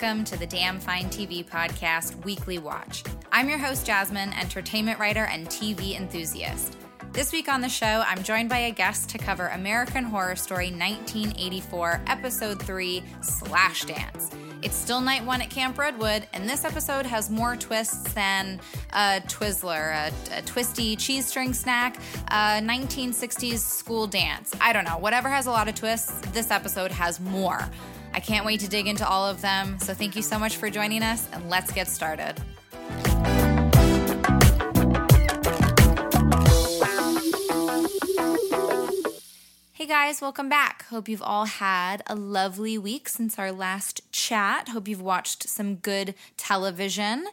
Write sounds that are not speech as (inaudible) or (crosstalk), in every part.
welcome to the Damn Fine TV podcast Weekly Watch. I'm your host, Jasmine, entertainment writer and TV enthusiast. This week on the show, I'm joined by a guest to cover American Horror Story 1984, Episode 3 Slash Dance. It's still night one at Camp Redwood, and this episode has more twists than a Twizzler, a, a twisty cheese string snack, a 1960s school dance. I don't know. Whatever has a lot of twists, this episode has more. I can't wait to dig into all of them. So thank you so much for joining us, and let's get started. Hey guys, welcome back. Hope you've all had a lovely week since our last chat. Hope you've watched some good television.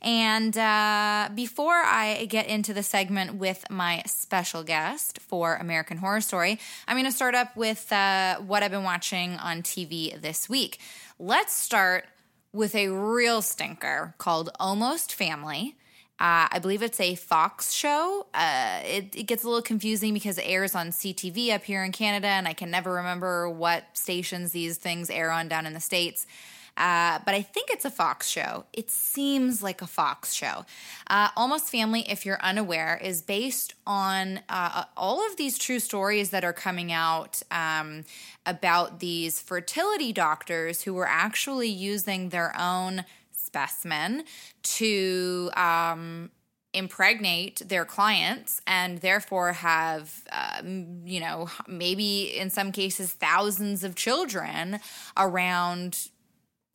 And uh, before I get into the segment with my special guest for American Horror Story, I'm going to start up with uh, what I've been watching on TV this week. Let's start with a real stinker called Almost Family. Uh, I believe it's a Fox show. Uh, it, it, gets a little confusing because it airs on CTV up here in Canada, and I can never remember what stations these things air on down in the States. Uh, but I think it's a Fox show. It seems like a Fox show. Uh, Almost Family, if you're unaware, is based on uh, all of these true stories that are coming out um, about these fertility doctors who were actually using their own specimen to um, impregnate their clients and therefore have, um, you know, maybe in some cases thousands of children around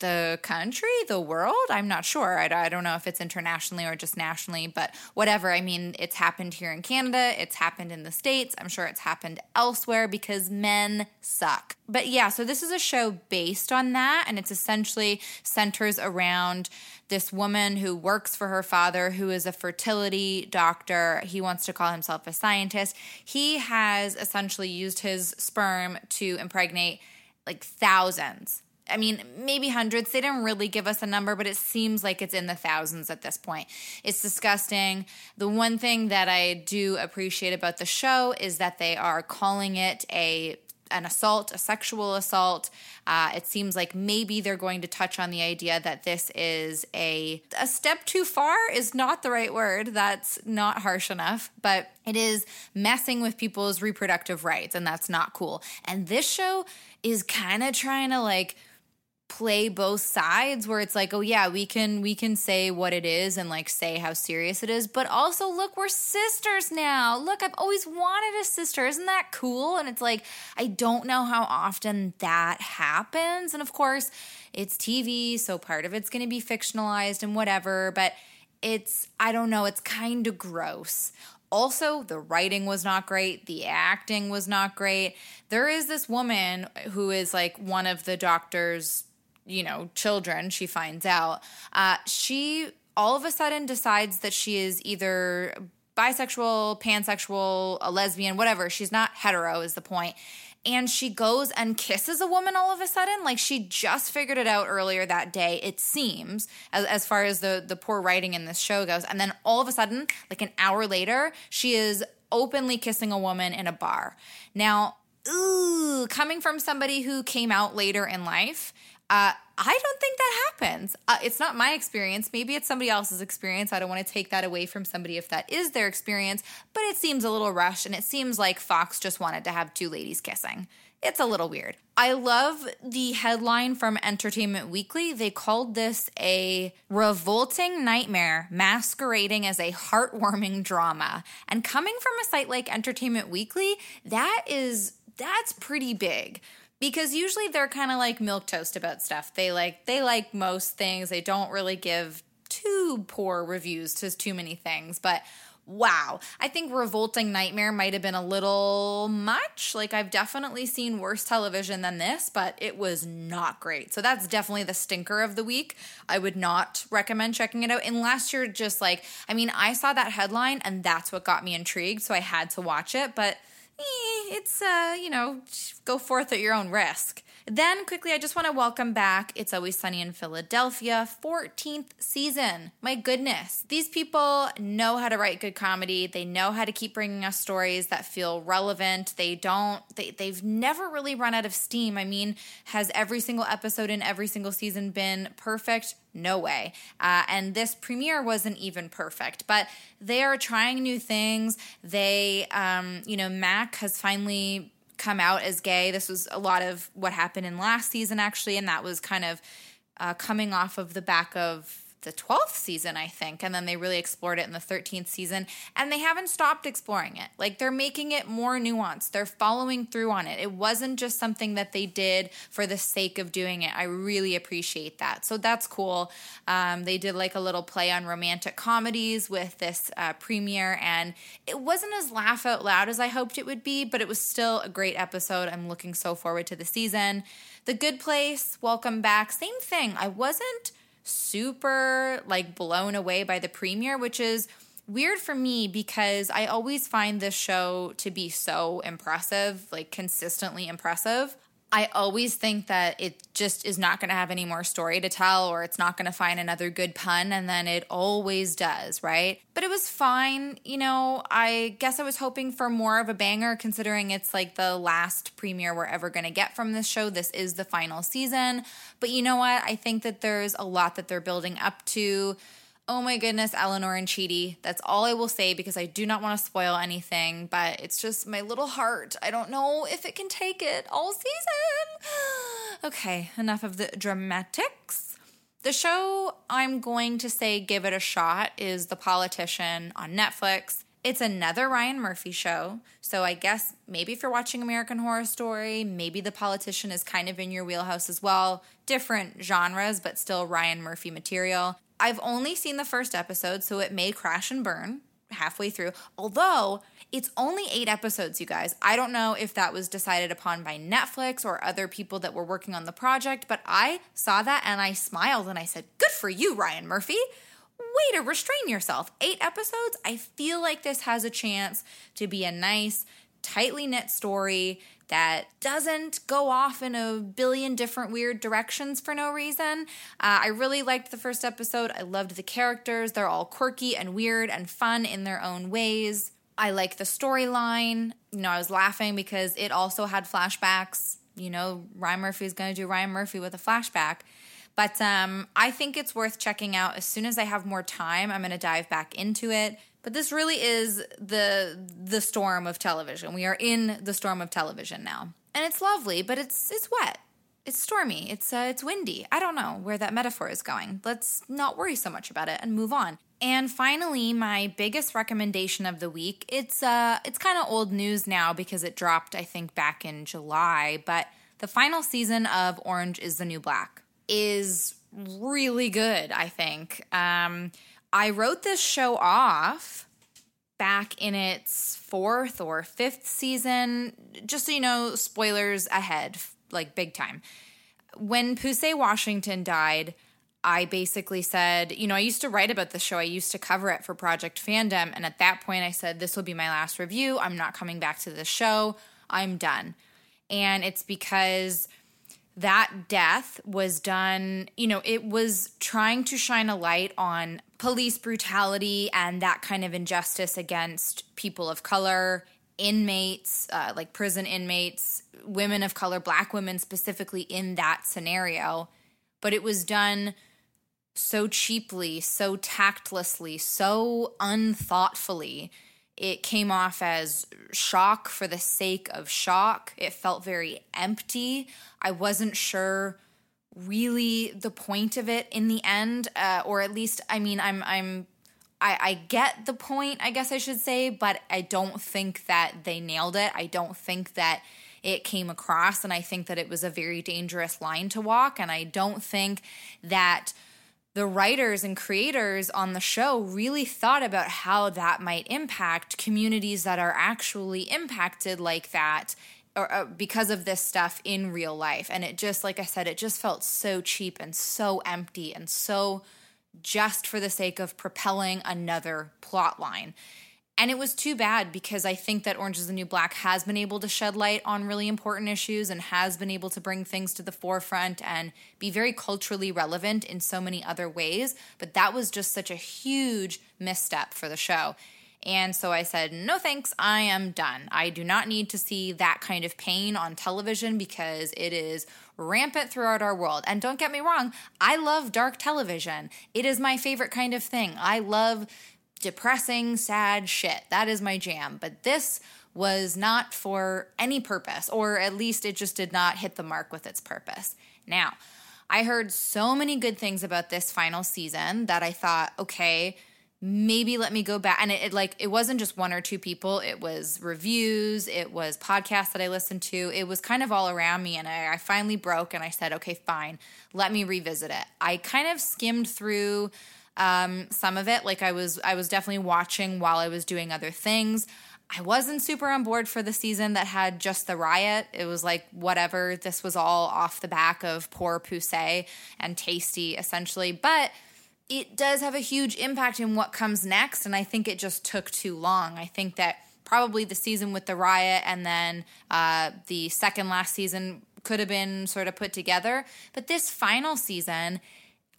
the country, the world. I'm not sure. I, I, don't know if it's internationally or just nationally, but whatever. I mean, it's happened here in Canada, it's happened in the States. I'm sure it's happened elsewhere because men suck. But yeah, so this is a show based on that, and it's essentially centers around this woman who works for her father, who is a fertility doctor. He wants to call himself a scientist. He has essentially used his sperm to impregnate like thousands I mean, maybe hundreds. They didn't really give us a number, but it seems like it's in the thousands at this point. It's disgusting. The one thing that I do appreciate about the show is that they are calling it a an assault, a sexual assault. Uh, it seems like maybe they're going to touch on the idea that this is a a step too far is not the right word. That's not harsh enough, but it is messing with people's reproductive rights, and that's not cool. And this show is kind of trying to like play both sides where it's like oh yeah we can we can say what it is and like say how serious it is. But also look we're sisters now. Look i've always wanted a sister. Isn't that cool? And it's like i don't know how often that happens. And of course it's tv so part of it's going to be fictionalized and whatever but it's i don't know it's kind of gross. Also, the writing was not great. The acting was not great. There is this woman who is like one of the doctor's you know, children, she finds out, uh, she all of a sudden decides that she is either bisexual, pansexual, a lesbian, whatever. She's not hetero, is the point. And she goes and kisses a woman all of a sudden. Like she just figured it out earlier that day, it seems, as, as far as the, the poor writing in this show goes. And then all of a sudden, like an hour later, she is openly kissing a woman in a bar. Now, ooh, coming from somebody who came out later in life, uh, I don't think that happens. Uh, it's not my experience. Maybe it's somebody else's experience. I don't want to take that away from somebody if that is their experience, but it seems a little rushed and it seems like Fox just wanted to have two ladies kissing. It's a little weird. I love the headline from Entertainment Weekly. They called this a revolting nightmare masquerading as a heartwarming drama. And coming from a site like Entertainment Weekly, that is that's pretty big because usually they're kind of like milk toast about stuff. They like they like most things. They don't really give too poor reviews to too many things, but wow. I think Revolting Nightmare might have been a little much. Like, I've definitely seen worse television than this, but it was not great. So, that's definitely the stinker of the week. I would not recommend checking it out unless you're just like, I mean, I saw that headline and that's what got me intrigued. So, I had to watch it, but eh, it's, uh, you know, go forth at your own risk. Then, quickly, I just want to welcome back It's Always Sunny in Philadelphia, 14th season. My goodness, these people know how to write good comedy. They know how to keep bringing us stories that feel relevant. They don't, they, they've never really run out of steam. I mean, has every single episode in every single season been perfect? No way. Uh, and this premiere wasn't even perfect, but they are trying new things. They, um, you know, Mac has finally come out as gay. This was a lot of what happened in last season, actually, and that was kind of uh, coming off of the back of the 12th season, I think. And then they really explored it in the 13th season. And they haven't stopped exploring it. Like they're making it more nuanced. They're following through on it. It wasn't just something that they did for the sake of doing it. I really appreciate that. So that's cool. Um, they did like a little play on romantic comedies with this uh, premiere. And it wasn't as laugh out loud as I hoped it would be, but it was still a great episode. I'm looking so forward to the season. The Good Place, welcome back. Same thing. I wasn't super like blown away by the premiere, which is weird for me because I always find this show to be so impressive, like consistently impressive. I always think that it just is not going to have any more story to tell or it's not going to find another good pun and then it always does, right? But it was fine. You know, I guess I was hoping for more of a banger considering it's like the last premiere we're ever going to get from this show. This is the final season. But you know what? I think that there's a lot that they're building up to Oh my goodness, Eleanor and Chidi. That's all I will say because I do not want to spoil anything, but it's just my little heart. I don't know if it can take it all season. (gasps) okay, enough of the dramatics. The show I'm going to say give it a shot is The Politician on Netflix. It's another Ryan Murphy show. So I guess maybe if you're watching American Horror Story, maybe The Politician is kind of in your wheelhouse as well. Different genres, but still Ryan Murphy material. I've only seen the first episode, so it may crash and burn halfway through. Although it's only eight episodes, you guys. I don't know if that was decided upon by Netflix or other people that were working on the project, but I saw that and I smiled and I said, Good for you, Ryan Murphy. Way to restrain yourself. Eight episodes. I feel like this has a chance to be a nice, tightly knit story that doesn't go off in a billion different weird directions for no reason. Uh, I really liked the first episode. I loved the characters. They're all quirky and weird and fun in their own ways. I like the storyline. You know, I was laughing because it also had flashbacks. You know, Ryan Murphy is going to do Ryan Murphy with a flashback. But um, I think it's worth checking out. As soon as I have more time, I'm going to dive back into it. But this really is the the storm of television. We are in the storm of television now. And it's lovely, but it's it's wet. It's stormy. It's uh, it's windy. I don't know where that metaphor is going. Let's not worry so much about it and move on. And finally, my biggest recommendation of the week. It's uh it's kind of old news now because it dropped I think back in July, but the final season of Orange is the New Black is really good, I think. Um I wrote this show off back in its fourth or fifth season. Just so you know, spoilers ahead, like big time. When Poussey Washington died, I basically said, you know, I used to write about the show. I used to cover it for Project Fandom. And at that point, I said, this will be my last review. I'm not coming back to the show. I'm done. And it's because that death was done, you know, it was trying to shine a light on police brutality and that kind of injustice against people of color, inmates, uh, like prison inmates, women of color, black women specifically in that scenario. But it was done so cheaply, so tactlessly, so unthoughtfully it came off as shock for the sake of shock. It felt very empty. I wasn't sure really the point of it in the end, uh, or at least, I mean, I'm, I'm, I, I get the point, I guess I should say, but I don't think that they nailed it. I don't think that it came across, and I think that it was a very dangerous line to walk, and I don't think that the writers and creators on the show really thought about how that might impact communities that are actually impacted like that or, uh, because of this stuff in real life. And it just like i said it just felt so cheap and so empty and so just for the sake of propelling another plot line And it was too bad because I think that Orange is the New Black has been able to shed light on really important issues and has been able to bring things to the forefront and be very culturally relevant in so many other ways. But that was just such a huge misstep for the show. And so I said, no thanks, I am done. I do not need to see that kind of pain on television because it is rampant throughout our world. And don't get me wrong, I love dark television. It is my favorite kind of thing. I love depressing, sad shit. That is my jam. But this was not for any purpose, or at least it just did not hit the mark with its purpose. Now, I heard so many good things about this final season that I thought, okay, maybe let me go back and it, it, like it wasn't just one or two people it was reviews it was podcasts that i listened to it was kind of all around me and I, I finally broke and i said okay fine let me revisit it i kind of skimmed through um, some of it like i was i was definitely watching while i was doing other things i wasn't super on board for the season that had just the riot it was like whatever this was all off the back of poor Poussey and Taystee essentially but it does have a huge impact in what comes next. And I think it just took too long. I think that probably the season with the riot and then uh, the second last season could have been sort of put together. But this final season,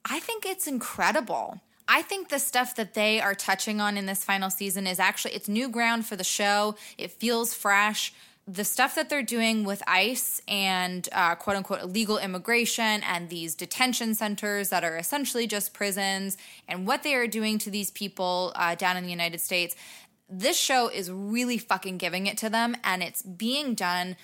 I think it's incredible. I think the stuff that they are touching on in this final season is actually it's new ground for the show. It feels fresh the stuff that they're doing with ICE and uh, quote unquote illegal immigration and these detention centers that are essentially just prisons and what they are doing to these people uh, down in the United States, this show is really fucking giving it to them and it's being done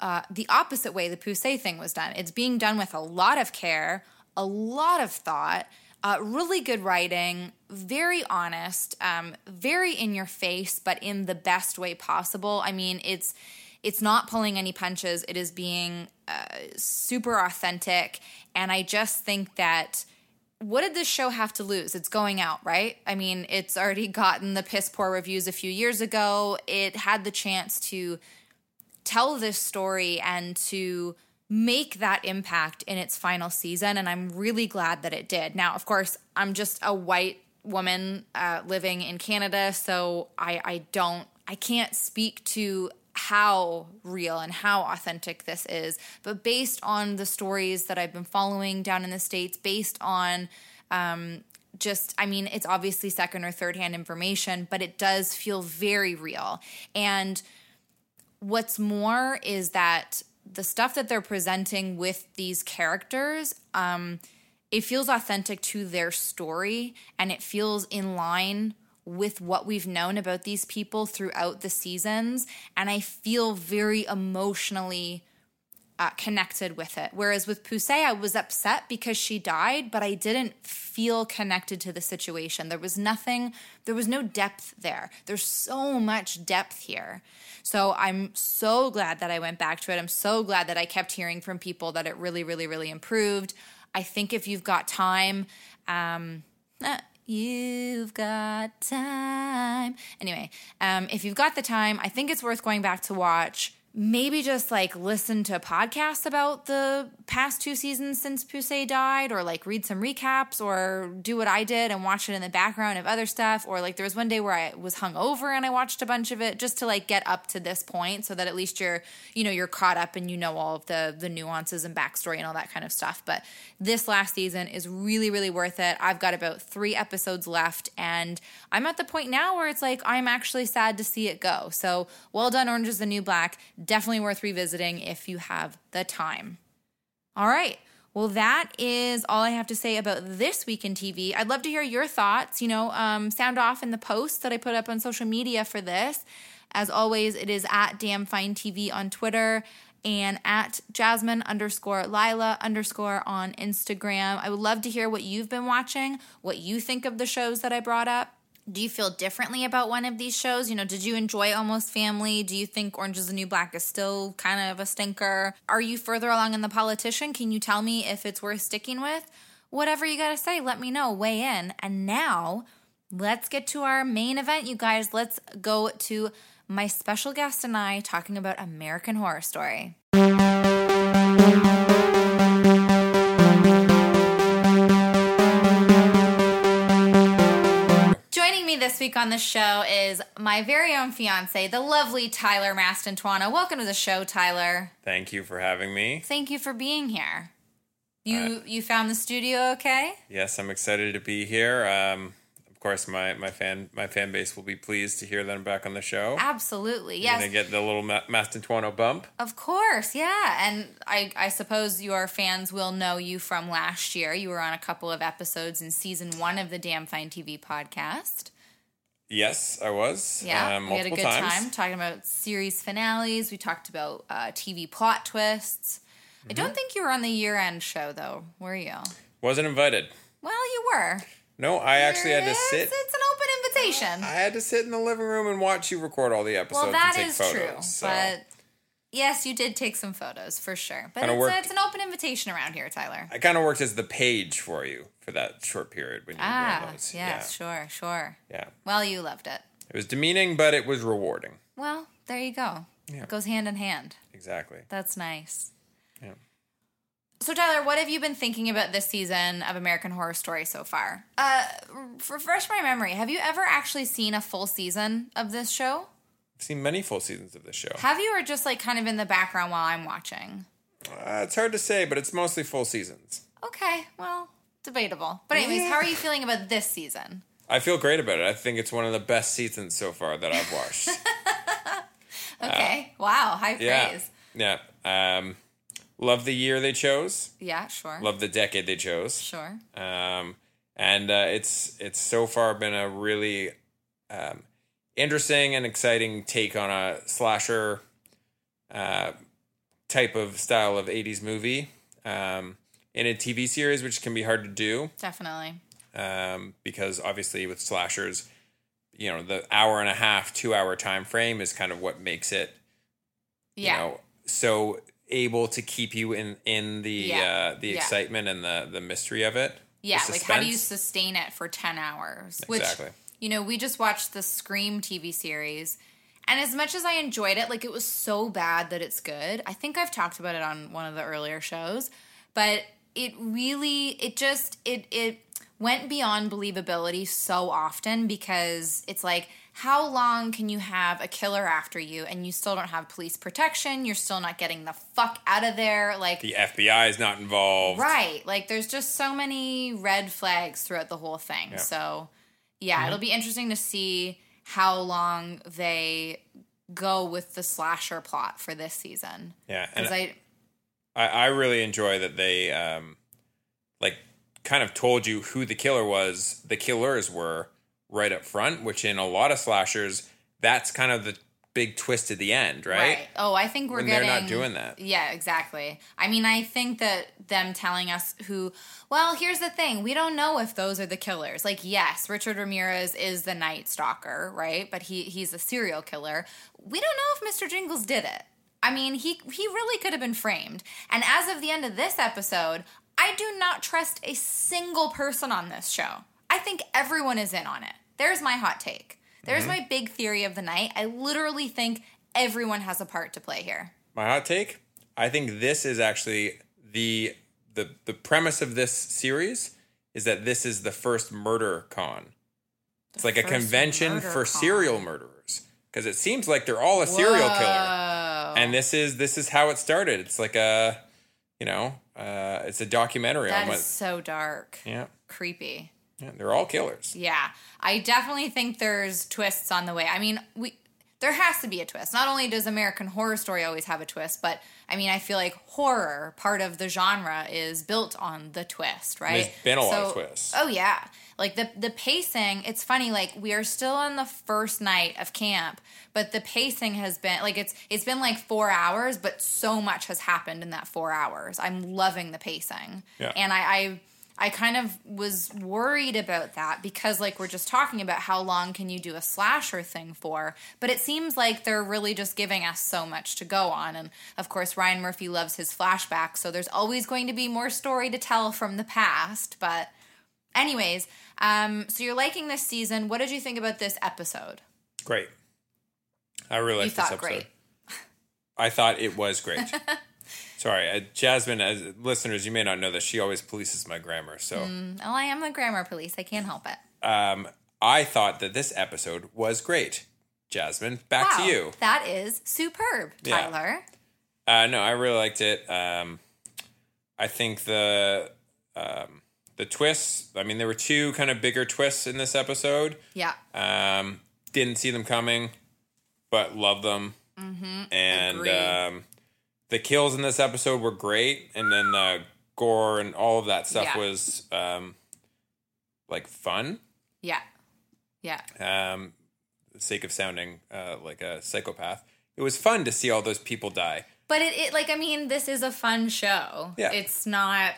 uh, the opposite way the Poussey thing was done. It's being done with a lot of care, a lot of thought uh, really good writing, very honest, um, very in your face, but in the best way possible. I mean, it's it's not pulling any punches. It is being uh, super authentic, and I just think that what did this show have to lose? It's going out, right? I mean, it's already gotten the piss poor reviews a few years ago. It had the chance to tell this story and to make that impact in its final season. And I'm really glad that it did. Now, of course, I'm just a white woman uh, living in Canada, so I, I don't, I can't speak to how real and how authentic this is. But based on the stories that I've been following down in the States, based on, um, just, I mean, it's obviously second or third hand information, but it does feel very real. And what's more is that the stuff that they're presenting with these characters um it feels authentic to their story and it feels in line with what we've known about these people throughout the seasons. And i feel very emotionally uh, connected with it. Whereas with Poussey, I was upset because she died, but I didn't feel connected to the situation. There was nothing, there was no depth there. There's so much depth here. So I'm so glad that I went back to it. I'm so glad that I kept hearing from people that it really, really, really improved. I think if you've got time, um, uh, You've got time. Anyway, um, if you've got the time, I think it's worth going back to watch maybe just like listen to podcasts about the past two seasons since Poussey died, or like read some recaps, or do what I did and watch it in the background of other stuff. Or like there was one day where I was hungover and I watched a bunch of it just to like get up to this point so that at least you're, you know, you're caught up and you know all of the the nuances and backstory and all that kind of stuff. But this last season is really, really worth it. I've got about three episodes left, and I'm at the point now where it's like I'm actually sad to see it go. So well done, Orange is the New Black definitely worth revisiting if you have the time. All right. Well, that is all I have to say about this week in TV. I'd love to hear your thoughts. You know, um, sound off in the posts that I put up on social media for this. As always, it is at Damn Fine TV on Twitter and at Jasmine underscore Lila underscore on Instagram. I would love to hear what you've been watching, what you think of the shows that I brought up do you feel differently about one of these shows? You know, did you enjoy Almost Family? Do you think Orange is the New Black is still kind of a stinker? Are you further along in The Politician? Can you tell me if it's worth sticking with? Whatever you got to say, let me know. Weigh in. And now, let's get to our main event, you guys. Let's go to my special guest and I talking about American Horror Story. This week on the show is my very own fiance, the lovely Tyler Mastantuano. Welcome to the show, Tyler. Thank you for having me. Thank you for being here. You you found the studio okay? Yes, I'm excited to be here. Um, of course, my, my fan my fan base will be pleased to hear that I'm back on the show. Absolutely, You're yes. gonna get the little Ma- Mastantuano bump. Of course, yeah. And I, I suppose your fans will know you from last year. You were on a couple of episodes in season one of the Damn Fine TV podcast. Yes, I was. Yeah, um, we had a good times. time talking about series finales. We talked about uh, TV plot twists. I Mm-hmm. don't think you were on the year end show, though, were you? Wasn't invited. Well, you were. No, I actually had to sit. It's an open invitation. I had to sit in the living room and watch you record all the episodes well, that take is photos. true. so. But yes, you did take some photos for sure. But it's, worked- a, it's an open invitation around here, Tyler. I kind of worked as the page for you for that short period when you were Ah, yes, sure, sure. Yeah, yeah. Well, you loved it. It was demeaning, but it was rewarding. Well, there you go. Yeah. It goes hand in hand. Exactly. That's nice. Yeah. So, Tyler, what have you been thinking about this season of American Horror Story so far? Uh, refresh my memory. Have you ever actually seen a full season of this show? Seen many full seasons of this show. Have you, or just like kind of in the background while I'm watching? Uh, it's hard to say, but it's mostly full seasons. Okay, well, debatable. But, anyways, how are you feeling about this season? I feel great about it. I think it's one of the best seasons so far that I've watched. (laughs) Okay, wow, high yeah, praise. yeah. Um, love the year they chose. Yeah, sure. Love the decade they chose. Sure. Um, and uh, it's it's so far been a really um, interesting and exciting take on a slasher uh, type of style of '80s movie um, in a TV series, which can be hard to do. Definitely. um, because obviously with slashers, you know, the hour and a half, two hour time frame is kind of what makes it, Yeah. you know, so able to keep you in in the Yeah. uh, the Yeah. excitement and the the mystery of it. Yeah, like how do you sustain it for 10 hours? Which, Exactly. You know, we just watched the Scream TV series. And as much as I enjoyed it, like it was so bad that it's good. I think I've talked about it on one of the earlier shows, but it really it just it it went beyond believability so often because it's like how long can you have a killer after you and you still don't have police protection, you're still not getting the fuck out of there like The FBI is not involved. Right. Like there's just so many red flags throughout the whole thing. Yeah. So, yeah, it'll be interesting to see how long they go with the slasher plot for this season. Yeah, and Because I, I, I really enjoy that they um, like kind of told you who the killer was, the killers were right up front, which in a lot of slashers, that's kind of the big twist at the end, right? Oh, I think we're When they're not doing that. Yeah, exactly. I mean, I think that them telling us who. Well, here's the thing: we don't know if those are the killers. Like, yes, Richard Ramirez is the Night Stalker, right? But he he's a serial killer. We don't know if Mr. Jingles did it. I mean, he he really could have been framed. And as of the end of this episode, I do not trust a single person on this show. I think everyone is in on it. There's my hot take. There's my big theory of the night. I literally think everyone has a part to play here. My hot take: I think this is actually the the the premise of this series is that this is the first murder con. It's like a convention for con. serial murderers because it seems like they're all a serial killer. And this is this is how it started. It's like a, you know, uh, it's a documentary that on what. is so dark. Yeah, Creepy. Yeah, they're all killers. Yeah. I definitely think there's twists on the way. I mean, we there has to be a twist. Not only does American Horror Story always have a twist, but I mean, I feel like horror, part of the genre, is built on the twist, right? There's been a lot of twists. Oh yeah, like the the pacing. It's funny. Like we are still on the first night of camp, but the pacing has been like it's it's been like four hours, but so much has happened in that four hours. I'm loving the pacing, Yeah. and I. I I kind of was worried about that because, like, we're just talking about how long can you do a slasher thing for, but it seems like they're really just giving us so much to go on. And of course, Ryan Murphy loves his flashbacks, so there's always going to be more story to tell from the past. But, anyways, um, so you're liking this season. What did you think about this episode? Great. I really You like this thought episode. great. I thought it was great. (laughs) Sorry, uh, Jasmine. As listeners, you may not know that she always polices my grammar. So Oh, I am the grammar police. I can't help it. um, I thought that this episode was great. Jasmine, back wow, to you. That is superb, Yeah. Tyler. Uh, no, I really liked it. Um, I think the um, the twists. I mean, there were two kind of bigger twists in this episode. Yeah. Um, didn't see them coming, but love them. Mm-hmm. And um, the kills in this episode were great, and then the gore and all of that stuff Yeah. was um, like fun. Yeah. Yeah. Um, the sake of sounding uh, like a psychopath, it was fun to see all those people die. But it, it like I mean, this is a fun show. Yeah. It's not.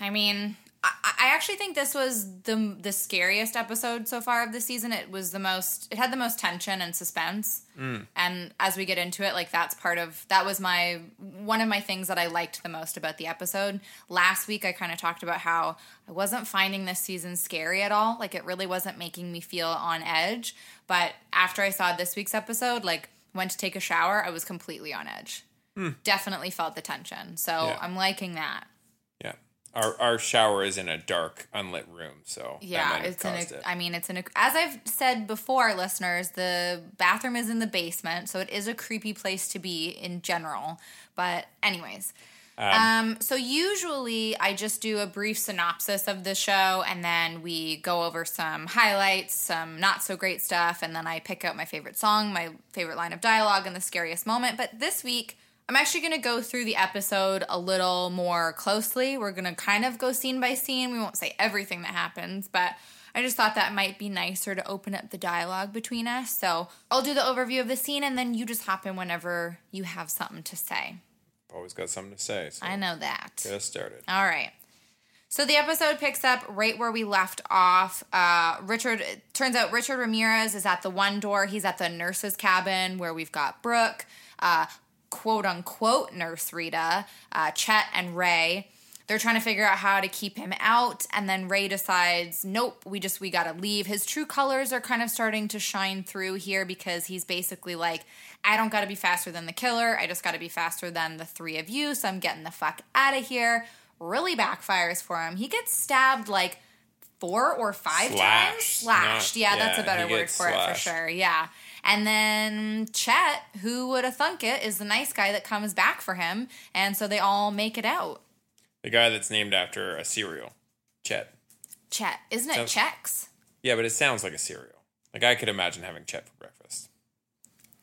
I mean, I, I actually think this was the the scariest episode so far of the season. It was the most. It had the most tension and suspense. Mm. And as we get into it, like that's part of that was my one of my things that I liked the most about the episode. Last week, I kind of talked about how I wasn't finding this season scary at all. Like it really wasn't making me feel on edge. But after I saw this week's episode, like went to take a shower, I was completely on edge hmm. definitely felt the tension. So Yeah. I'm liking that. Our our shower is in a dark, unlit room, so Yeah, it's in a, it. I mean, it's in a, as I've said before, listeners, the bathroom is in the basement, so it is a creepy place to be in general. But, anyways. Um, so usually I just do a brief synopsis of the show and then we go over some highlights, some not so great stuff, and then I pick out my favorite song, my favorite line of dialogue, and the scariest moment. But this week, I'm actually going to go through the episode a little more closely. We're going to kind of go scene by scene. We won't say everything that happens, but I just thought that might be nicer to open up the dialogue between us. So I'll do the overview of the scene and then you just hop in whenever you have something to say. Always got something to say. So I know that. get us started. All right. So the episode picks up right where we left off. Uh, Richard turns out Richard Ramirez is at the one door. He's at the nurse's cabin where we've got Brooke, uh, quote unquote nurse Rita, uh, Chet, and Ray. They're trying to figure out how to keep him out, and then Ray decides, nope, we just we gotta leave. His true colors are kind of starting to shine through here because he's basically like, I don't gotta be faster than the killer. I just gotta be faster than the three of you. So I'm getting the fuck out of here really backfires for him. He gets stabbed like four or five times. Slashed. Slashed. Not- yeah, that's a better word for it for sure. Yeah. And then Chet, who would have thunk it, is the nice guy that comes back for him. And so they all make it out. The guy that's named after a cereal, Chet. Chet. Isn't it Sounds- Chex? Yeah, but it sounds like a cereal. Like I could imagine having Chet for breakfast.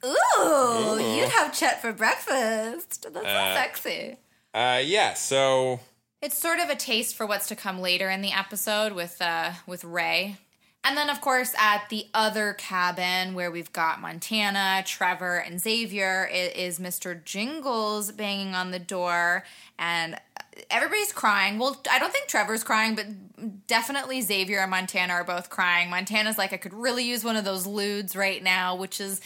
Ooh, you'd have Chet for breakfast. That's so Uh, sexy. Uh, yeah. So It's sort of a taste for what's to come later in the episode with uh with Ray. And then of course at the other cabin where we've got Montana, Trevor, and Xavier it is Mr. Jingles banging on the door and everybody's crying. Well, I don't think Trevor's crying, but definitely Xavier and Montana are both crying. Montana's like I could really use one of those ludes right now, which is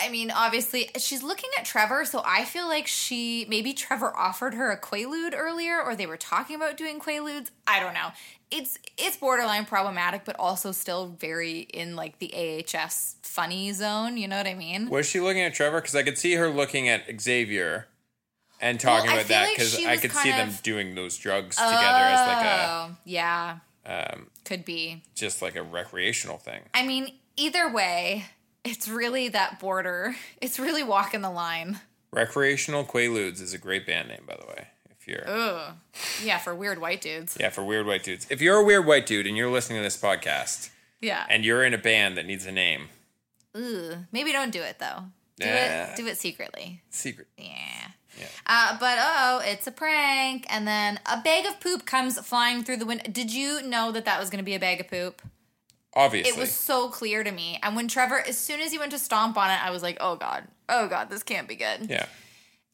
I mean, obviously, she's looking at Trevor, so I feel like she maybe Trevor offered her a Quaalude earlier, or they were talking about doing Quaaludes. I don't know. It's it's borderline problematic, but also still very in like the AHS funny zone. You know what I mean? was she looking at Trevor? Because I could see her looking at Xavier and talking Well, about that because she I could see kind them doing those drugs together as like a Oh, yeah, um, could be. just like a recreational thing. I mean, either way, it's really that border. (laughs) It's really walking the line. Recreational Quaaludes is a great band name, by the way. If you're Ugh. Yeah, for weird white dudes. yeah for weird white dudes. If you're a weird white dude and you're listening to this podcast Yeah. and you're in a band that needs a name, Ugh. Maybe don't do it though. Do Yeah. it. Do it secretly. secret. Yeah. Uh, but oh, it's a prank, and then a bag of poop comes flying through the window. Did you know that that was going to be a bag of poop? Obviously, It was so clear to me. And when Trevor, as soon as he went to stomp on it, I was like, oh god, oh god, this can't be good. yeah.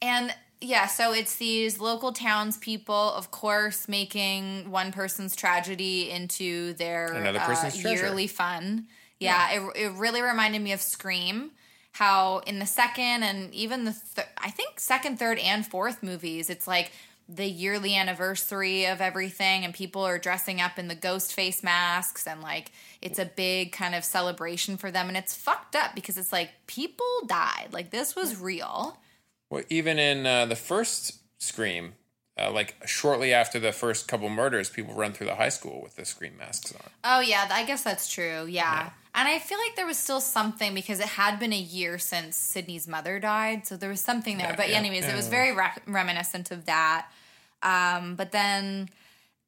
And yeah, so it's these local townspeople, of course, making one person's tragedy into their Another uh, person's treasure. yearly fun. Yeah, It, it really reminded me of Scream. How in the second and even the th- I think second, third, and fourth movies, it's like the yearly anniversary of everything, and people are dressing up in the Ghostface masks, and like it's a big kind of celebration for them, and it's fucked up because it's like people died, like this was real. Well, even in uh, the first Scream, uh, like shortly after the first couple murders, people run through the high school with the Scream masks on. Oh yeah, I guess that's true. Yeah. And I feel like there was still something because it had been a year since Sidney's mother died, so there was something there. Yeah, but yeah, anyways, it was very re- reminiscent of that. Um, but then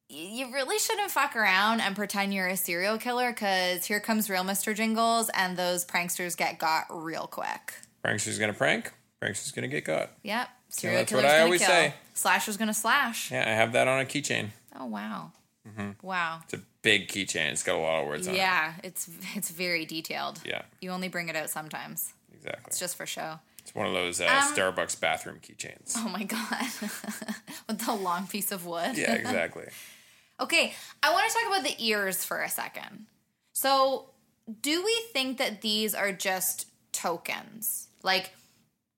you really shouldn't fuck around and pretend you're a serial killer because here comes real Mr. Jingles, and those pranksters get got real quick. Prankster's gonna prank. Prankster's gonna get got. Yep, serial that's what I always kill. say. Slasher's gonna slash. Yeah, I have that on a keychain. Oh wow, Mm-hmm. wow. It's a big keychain. It's got a lot of words on it. Yeah, it's it's very detailed. Yeah, You only bring it out sometimes. exactly. It's just for show. It's one of those uh, Um, Starbucks bathroom keychains. Oh my god. (laughs) With the long piece of wood. Yeah, exactly. (laughs) okay, I want to talk about the ears for a second. So, do we think that these are just tokens? Like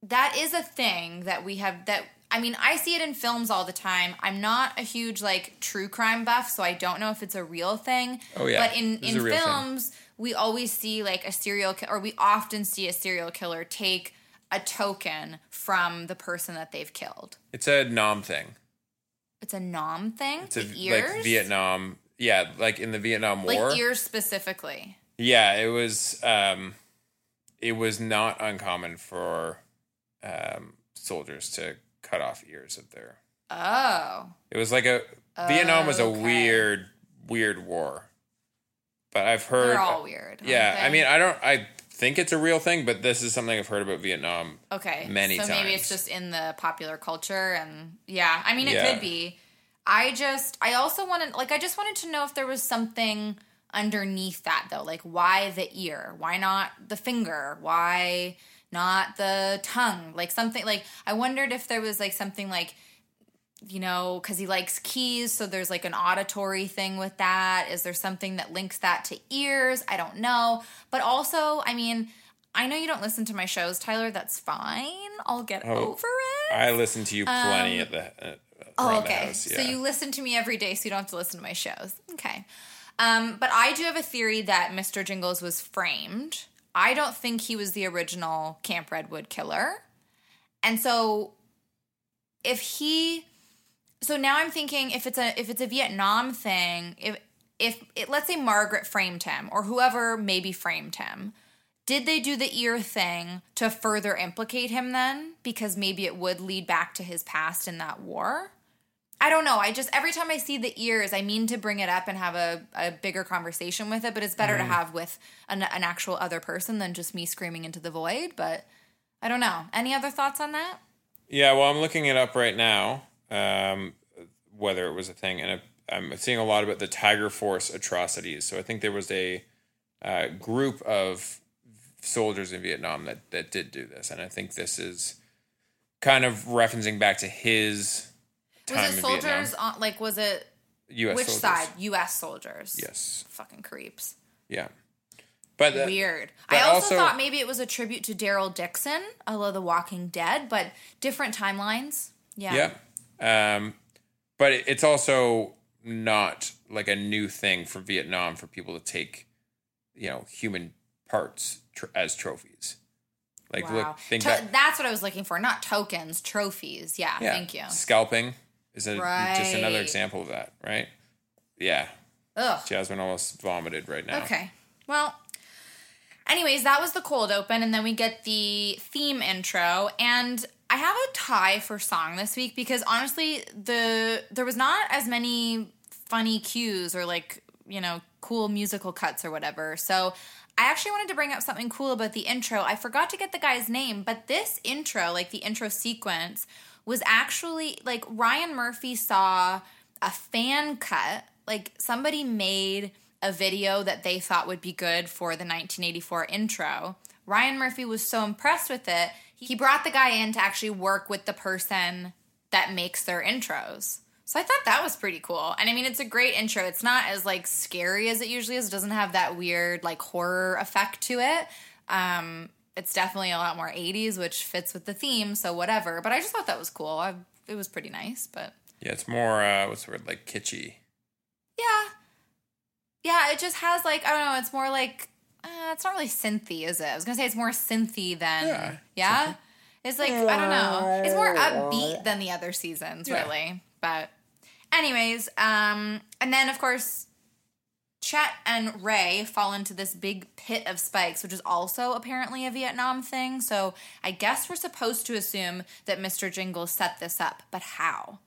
that is a thing that we have that I mean, I see it in films all the time. I'm not a huge like true crime buff, so I don't know if it's a real thing. Oh, yeah. But in This in real thing. films, we always see like a serial ki- or we often see a serial killer take a token from the person that they've killed. It's a Nam thing. It's a Nam thing. It's a like Vietnam. Yeah, like in the Vietnam like War. ears specifically. Yeah, it was. Um, it was not uncommon for um, soldiers to cut off ears of their. Oh, It was like a Vietnam was a Okay. weird, weird war. But I've heard. they're all weird. yeah, I mean, I don't. I think it's a real thing, but this is something I've heard about Vietnam. okay. many times. so maybe it's just in the popular culture, and yeah, I mean, it Yeah. could be. I just, I also wanted, like, I just wanted to know if there was something underneath that though, like, why the ear? Why not the finger? Why not the tongue? Like something, like, I wondered if there was like something like you know, because he likes keys. So there's like an auditory thing with that. Is there something that links that to ears? I don't know. But also, I mean, I know you don't listen to my shows, Tyler. That's fine. I'll get Oh, over it. I listen to you plenty at the. Uh, Oh, okay. house, So you listen to me every day, so you don't have to listen to my shows. Okay. Um, but I do have a theory that Mr. Jingles was framed. I don't think he was the original Camp Redwood killer. And so if he so now I'm thinking if it's a if it's a Vietnam thing, if if it, let's say Margaret framed him or whoever maybe framed him, did they do the ear thing to further implicate him then? Because maybe it would lead back to his past in that war. I don't know. I just every time I see the ears, I mean to bring it up and have a, a bigger conversation with it, but it's better to have with an, an actual other person than just me screaming into the void. But I don't know. Any other thoughts on that? Yeah, well, I'm looking it up right now, um, whether it was a thing, and I'm seeing a lot about the Tiger Force atrocities. So I think there was a uh, group of soldiers in Vietnam that that did do this, and I think this is kind of referencing back to his time Was it soldiers on like was it U.S. which soldiers. side? US soldiers. Yes. Fucking creeps. Yeah. But uh, Weird. but I also, also- thought maybe it was a tribute to Daryl Dixon, although The Walking Dead, but different timelines. Yeah. Yeah. Um, but it's also not like a new thing for Vietnam for people to take, you know, human parts tr- as trophies. Like, Wow. look, think To- that. that's what I was looking for. Not tokens, trophies. Yeah, Yeah, thank you. Scalping is a, just another example of that, right? Yeah. Ugh. Jasmine almost vomited right now. Okay. Well, anyways, that was the cold open, and then we get the theme intro. And I have a tie for song this week because honestly, the there was not as many funny cues or like you know cool musical cuts or whatever. So I actually wanted to bring up something cool about the intro. I forgot to get the guy's name, but this intro, like the intro sequence, was actually like Ryan Murphy saw a fan cut. Like somebody made a video that they thought would be good for the 1984 intro. Ryan Murphy was so impressed with it, he brought the guy in to actually work with the person that makes their intros. So I thought that was pretty cool. And I mean, it's a great intro. It's not as like scary as it usually is. It doesn't have that weird like horror effect to it. Um, it's definitely a lot more 80s, which fits with the theme. So whatever. But I just thought that was cool. I, it was pretty nice. But Yeah, it's more, uh, what's the word, like kitschy. yeah, yeah. It just has like I don't know. It's more like uh, it's not really synthy, is it? I was gonna say it's more synthy than Yeah, yeah. It's like I don't know. It's more upbeat than the other seasons, Yeah. really. But anyways, um and then of course Chet and Ray fall into this big pit of spikes, which is also apparently a Vietnam thing. So I guess we're supposed to assume that Mr. Jingles set this up, but how?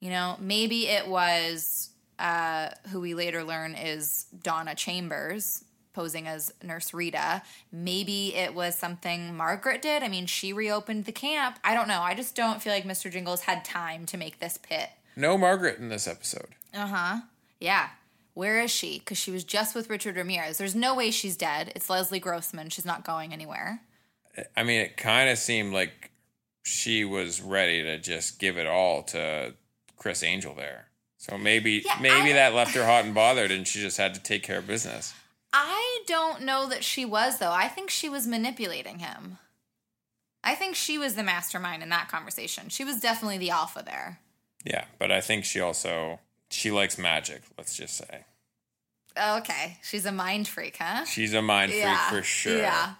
You know, maybe it was uh, who we later learn is Donna Chambers posing as Nurse Rita. Maybe it was something Margaret did. I mean, she reopened the camp. I don't know. I just don't feel like Mr. Jingles had time to make this pit. No Margaret in this episode. Uh huh. Yeah. Where is she? Because she was just with Richard Ramirez. There's no way she's dead. It's Leslie Grossman. She's not going anywhere. I mean, it kind of seemed like she was ready to just give it all to Criss Angel there. So maybe Yeah, maybe I- that left her hot and bothered, and she just had to take care of business. I don't know that she was, though. I think she was manipulating him. I think she was the mastermind in that conversation. She was definitely the alpha there. Yeah, but I think she also she likes magic. Let's just say Okay. She's a mind freak, huh? she's a mind freak for sure. Yeah.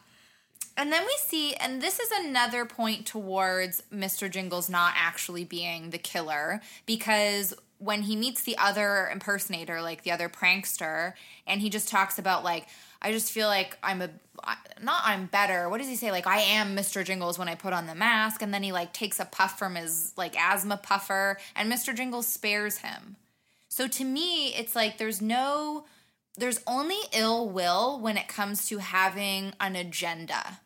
And then we see, and this is another point towards Mr. Jingles not actually being the killer because when he meets the other impersonator, like the other prankster, and he just talks about, like, I just feel like I'm a, not I'm better. What does he say? Like, I am Mr. Jingles when I put on the mask. And then he, like, takes a puff from his, like, asthma puffer, and Mr. Jingles spares him. So to me, it's like there's no there's only ill will when it comes to having an agenda.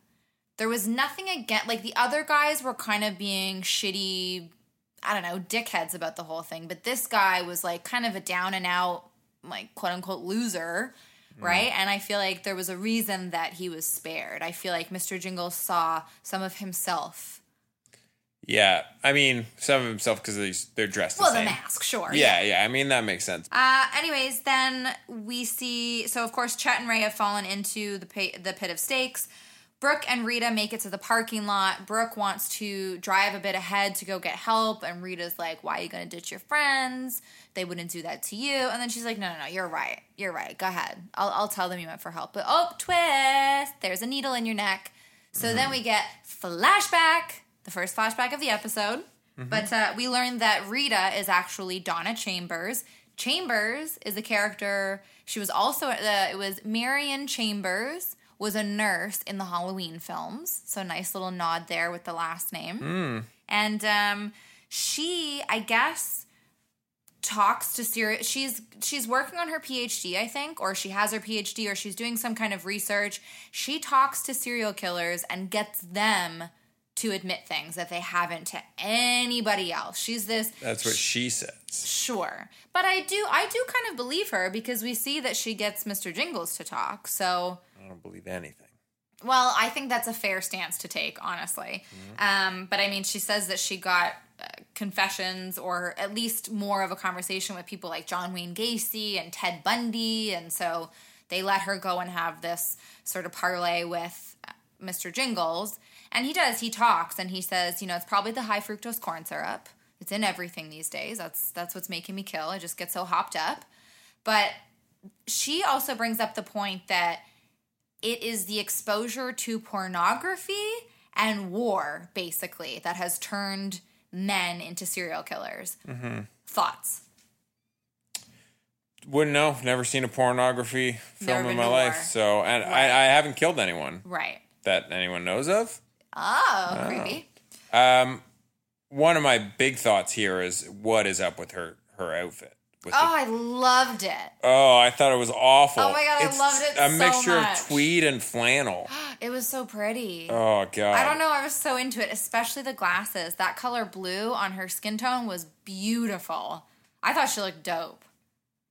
There was nothing against like the other guys were kind of being shitty, I don't know, dickheads about the whole thing, but this guy was like kind of a down and out like quote unquote loser, mm. right? And I feel like there was a reason that he was spared. I feel like Mr. Jingle saw some of himself. Yeah, I mean, some of himself because they're dressed the Well, the mask, sure. Yeah, yeah. I mean, that makes sense. Uh, anyways, then we see. So of course, Chet and Ray have fallen into the pit, the pit of stakes. Brooke and Rita make it to the parking lot. Brooke wants to drive a bit ahead to go get help, and Rita's like, "Why are you gonna ditch your friends? They wouldn't do that to you." And then she's like, "No, no, no. You're right. You're right. Go ahead. I'll, I'll tell them you went for help." But oh, twist! There's a needle in your neck. So then we get flashback, the first flashback of the episode. But uh, we learned that Rita is actually Donna Chambers. Chambers is a character. She was also uh, it was Marion Chambers was a nurse in the Halloween films. So nice little nod there with the last name. And um, she, I guess, talks to serial she's she's working on her phd i think or she has her phd or she's doing some kind of research she talks to serial killers and gets them to admit things that they haven't to anybody else she's this That's what she says. sure but i do i do kind of believe her because we see that she gets mr jingles to talk so I don't believe anything. well, I think that's a fair stance to take, honestly. Um, but I mean, she says that she got uh, confessions or at least more of a conversation with people like John Wayne Gacy and Ted Bundy. And so they let her go and have this sort of parlay with uh, Mr. Jingles. And he does, he talks and he says, you know, it's probably the high fructose corn syrup. It's in everything these days. That's that's what's making me kill. I just get so hopped up. But she also brings up the point that it is the exposure to pornography and war, basically, that has turned men into serial killers. Mm-hmm. Thoughts? Wouldn't know. Never seen a pornography film in my life. war. So, and Right. I, I haven't killed anyone Right. that anyone knows of. Oh, creepy. Um, one of my big thoughts here is what is up with her her outfit. Oh, the- I loved it. oh, I thought it was awful. Oh my God, I loved it A so mixture much. of tweed and flannel. (gasps) It was so pretty. Oh god. I don't know. I was so into it, especially the glasses. That color blue on her skin tone was beautiful. I thought she looked dope.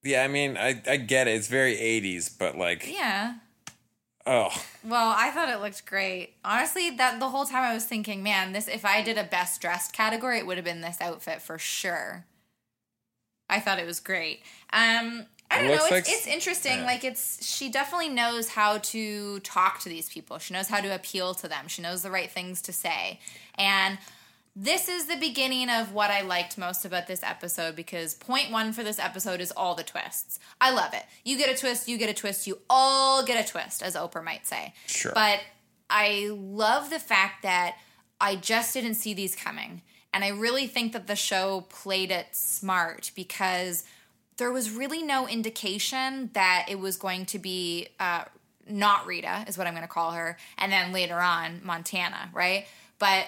Yeah, I mean, I I get it. It's very '80s, but like, Yeah. Oh, Well, I thought it looked great. Honestly, that the whole time I was thinking, man, this if I did a best dressed category, it would have been this outfit for sure. I thought it was great. Um I don't know. It's, like- it's interesting. yeah. Like it's she definitely knows how to talk to these people. She knows how to appeal to them. She knows the right things to say. And this is the beginning of what I liked most about this episode because point one for this episode is all the twists. I love it. You get a twist, you get a twist, you all get a twist, as Oprah might say. Sure. But I love the fact that I just didn't see these coming. And I really think that the show played it smart because there was really no indication that it was going to be uh, not Rita, is what I'm going to call her, and then later on, Montana, right? But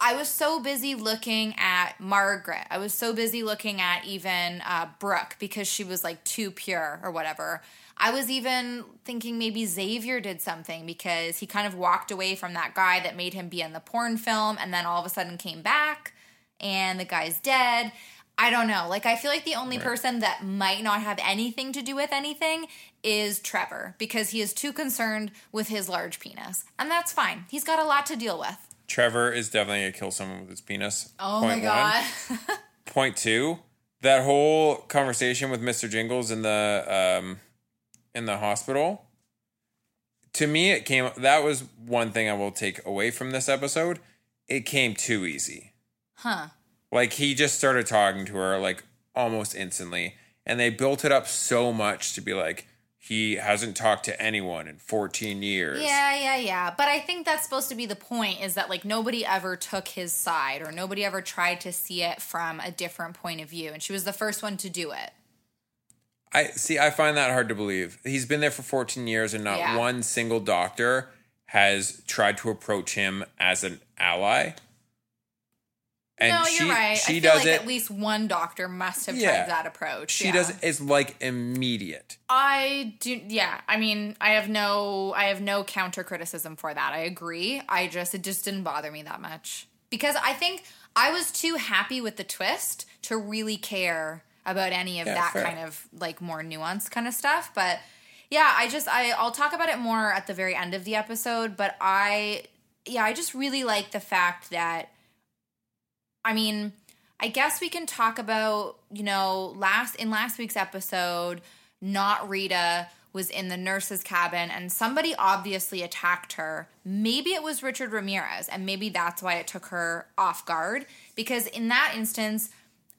I was so busy looking at Margaret. I was so busy looking at even uh, Brooke because she was like too pure or whatever. I was even thinking maybe Xavier did something because he kind of walked away from that guy that made him be in the porn film and then all of a sudden came back and the guy's dead. I don't know. Like, I feel like the only right. person that might not have anything to do with anything is Trevor because he is too concerned with his large penis. And that's fine. He's got a lot to deal with. Trevor is definitely going to kill someone with his penis. Oh Point my God. (laughs) Point two, that whole conversation with Mr. Jingles in the um, in the hospital. To me, it came. That was one thing I will take away from this episode. It came too easy. Huh. Like he just started talking to her like almost instantly, and they built it up so much to be like he hasn't talked to anyone in 14 years. Yeah, yeah, yeah. But I think that's supposed to be the point is that like nobody ever took his side or nobody ever tried to see it from a different point of view and she was the first one to do it. I see. I find that hard to believe. He's been there for 14 years, and not yeah. one single doctor has tried to approach him as an ally. And no, you're right. She I feel does like it, at least one doctor must have yeah, tried that approach. She yeah. does it's like immediate. I do yeah, I mean, I have no I have no counter criticism for that. I agree. I just it just didn't bother me that much. Because I think I was too happy with the twist to really care about any of yeah, that fair. kind of like more nuanced kind of stuff. But yeah, I just I I'll talk about it more at the very end of the episode. But I yeah, I just really like the fact that I mean, I guess we can talk about, you know, last in last week's episode, not Rita was in the nurse's cabin and somebody obviously attacked her. Maybe it was Richard Ramirez and maybe that's why it took her off guard because in that instance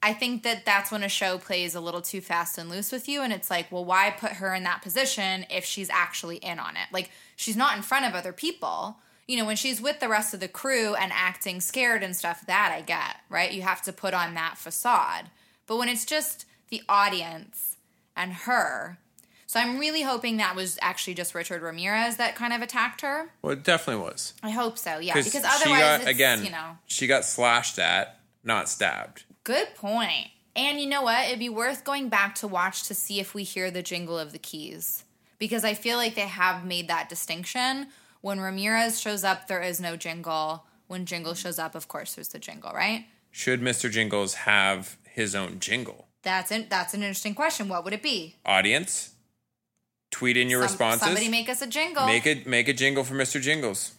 I think that that's when a show plays a little too fast and loose with you. And it's like, well, why put her in that position if she's actually in on it? Like, she's not in front of other people. You know, when she's with the rest of the crew and acting scared and stuff, that I get, right? You have to put on that facade. But when it's just the audience and her, so I'm really hoping that was actually just Richard Ramirez that kind of attacked her. Well, it definitely was. I hope so, yeah. Because otherwise, got, again, you know, she got slashed at, not stabbed. Good point. And you know what? It'd be worth going back to watch to see if we hear the jingle of the keys. Because I feel like they have made that distinction. When Ramirez shows up, there is no jingle. When Jingle shows up, of course, there's the jingle, right? Should Mr. Jingles have his own jingle? That's an, that's an interesting question. What would it be? Audience, tweet in your Some, responses. Somebody make us a jingle. Make it make a jingle for Mr. Jingles.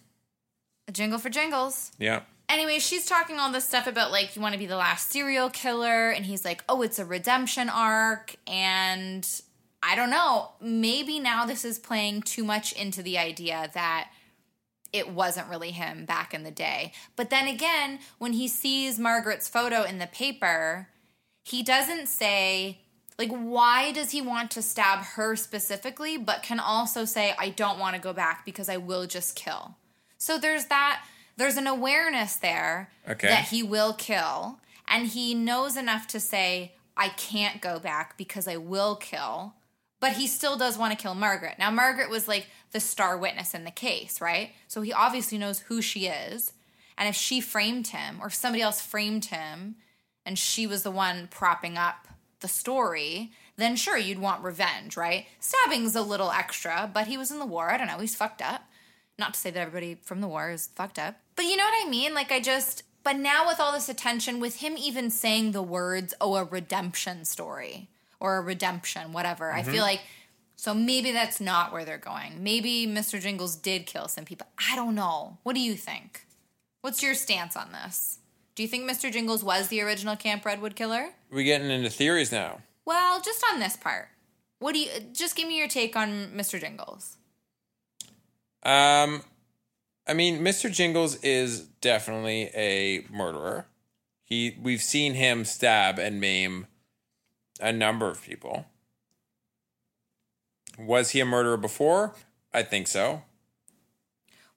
A jingle for jingles. Yeah anyway, she's talking all this stuff about like you want to be the last serial killer, and he's like, oh, it's a redemption arc, and I don't know, maybe now this is playing too much into the idea that it wasn't really him back in the day. But then again, when he sees Margaret's photo in the paper, he doesn't say, like, why does he want to stab her specifically, but can also say, I don't want to go back because I will just kill. So there's that there's an awareness there okay. that he will kill, and he knows enough to say, I can't go back because I will kill. But he still does want to kill Margaret. Now, Margaret was like the star witness in the case, right? So he obviously knows who she is. And if she framed him, or if somebody else framed him, and she was the one propping up the story, then sure, you'd want revenge, right? Stabbing's a little extra, but he was in the war. I don't know. He's fucked up. Not to say that everybody from the war is fucked up, but you know what I mean? Like, I just, but now with all this attention, with him even saying the words, oh, a redemption story or a redemption, whatever, mm-hmm. I feel mm-hmm. like, so maybe that's not where they're going. Maybe Mr. Jingles did kill some people. I don't know. What do you think? What's your stance on this? Do you think Mr. Jingles was the original Camp Redwood killer? We're getting into theories now. Well, just on this part. What do you just give me your take on Mr. Jingles? Um, I mean, Mr. Jingles is definitely a murderer. He we've seen him stab and maim a number of people. Was he a murderer before? I think so.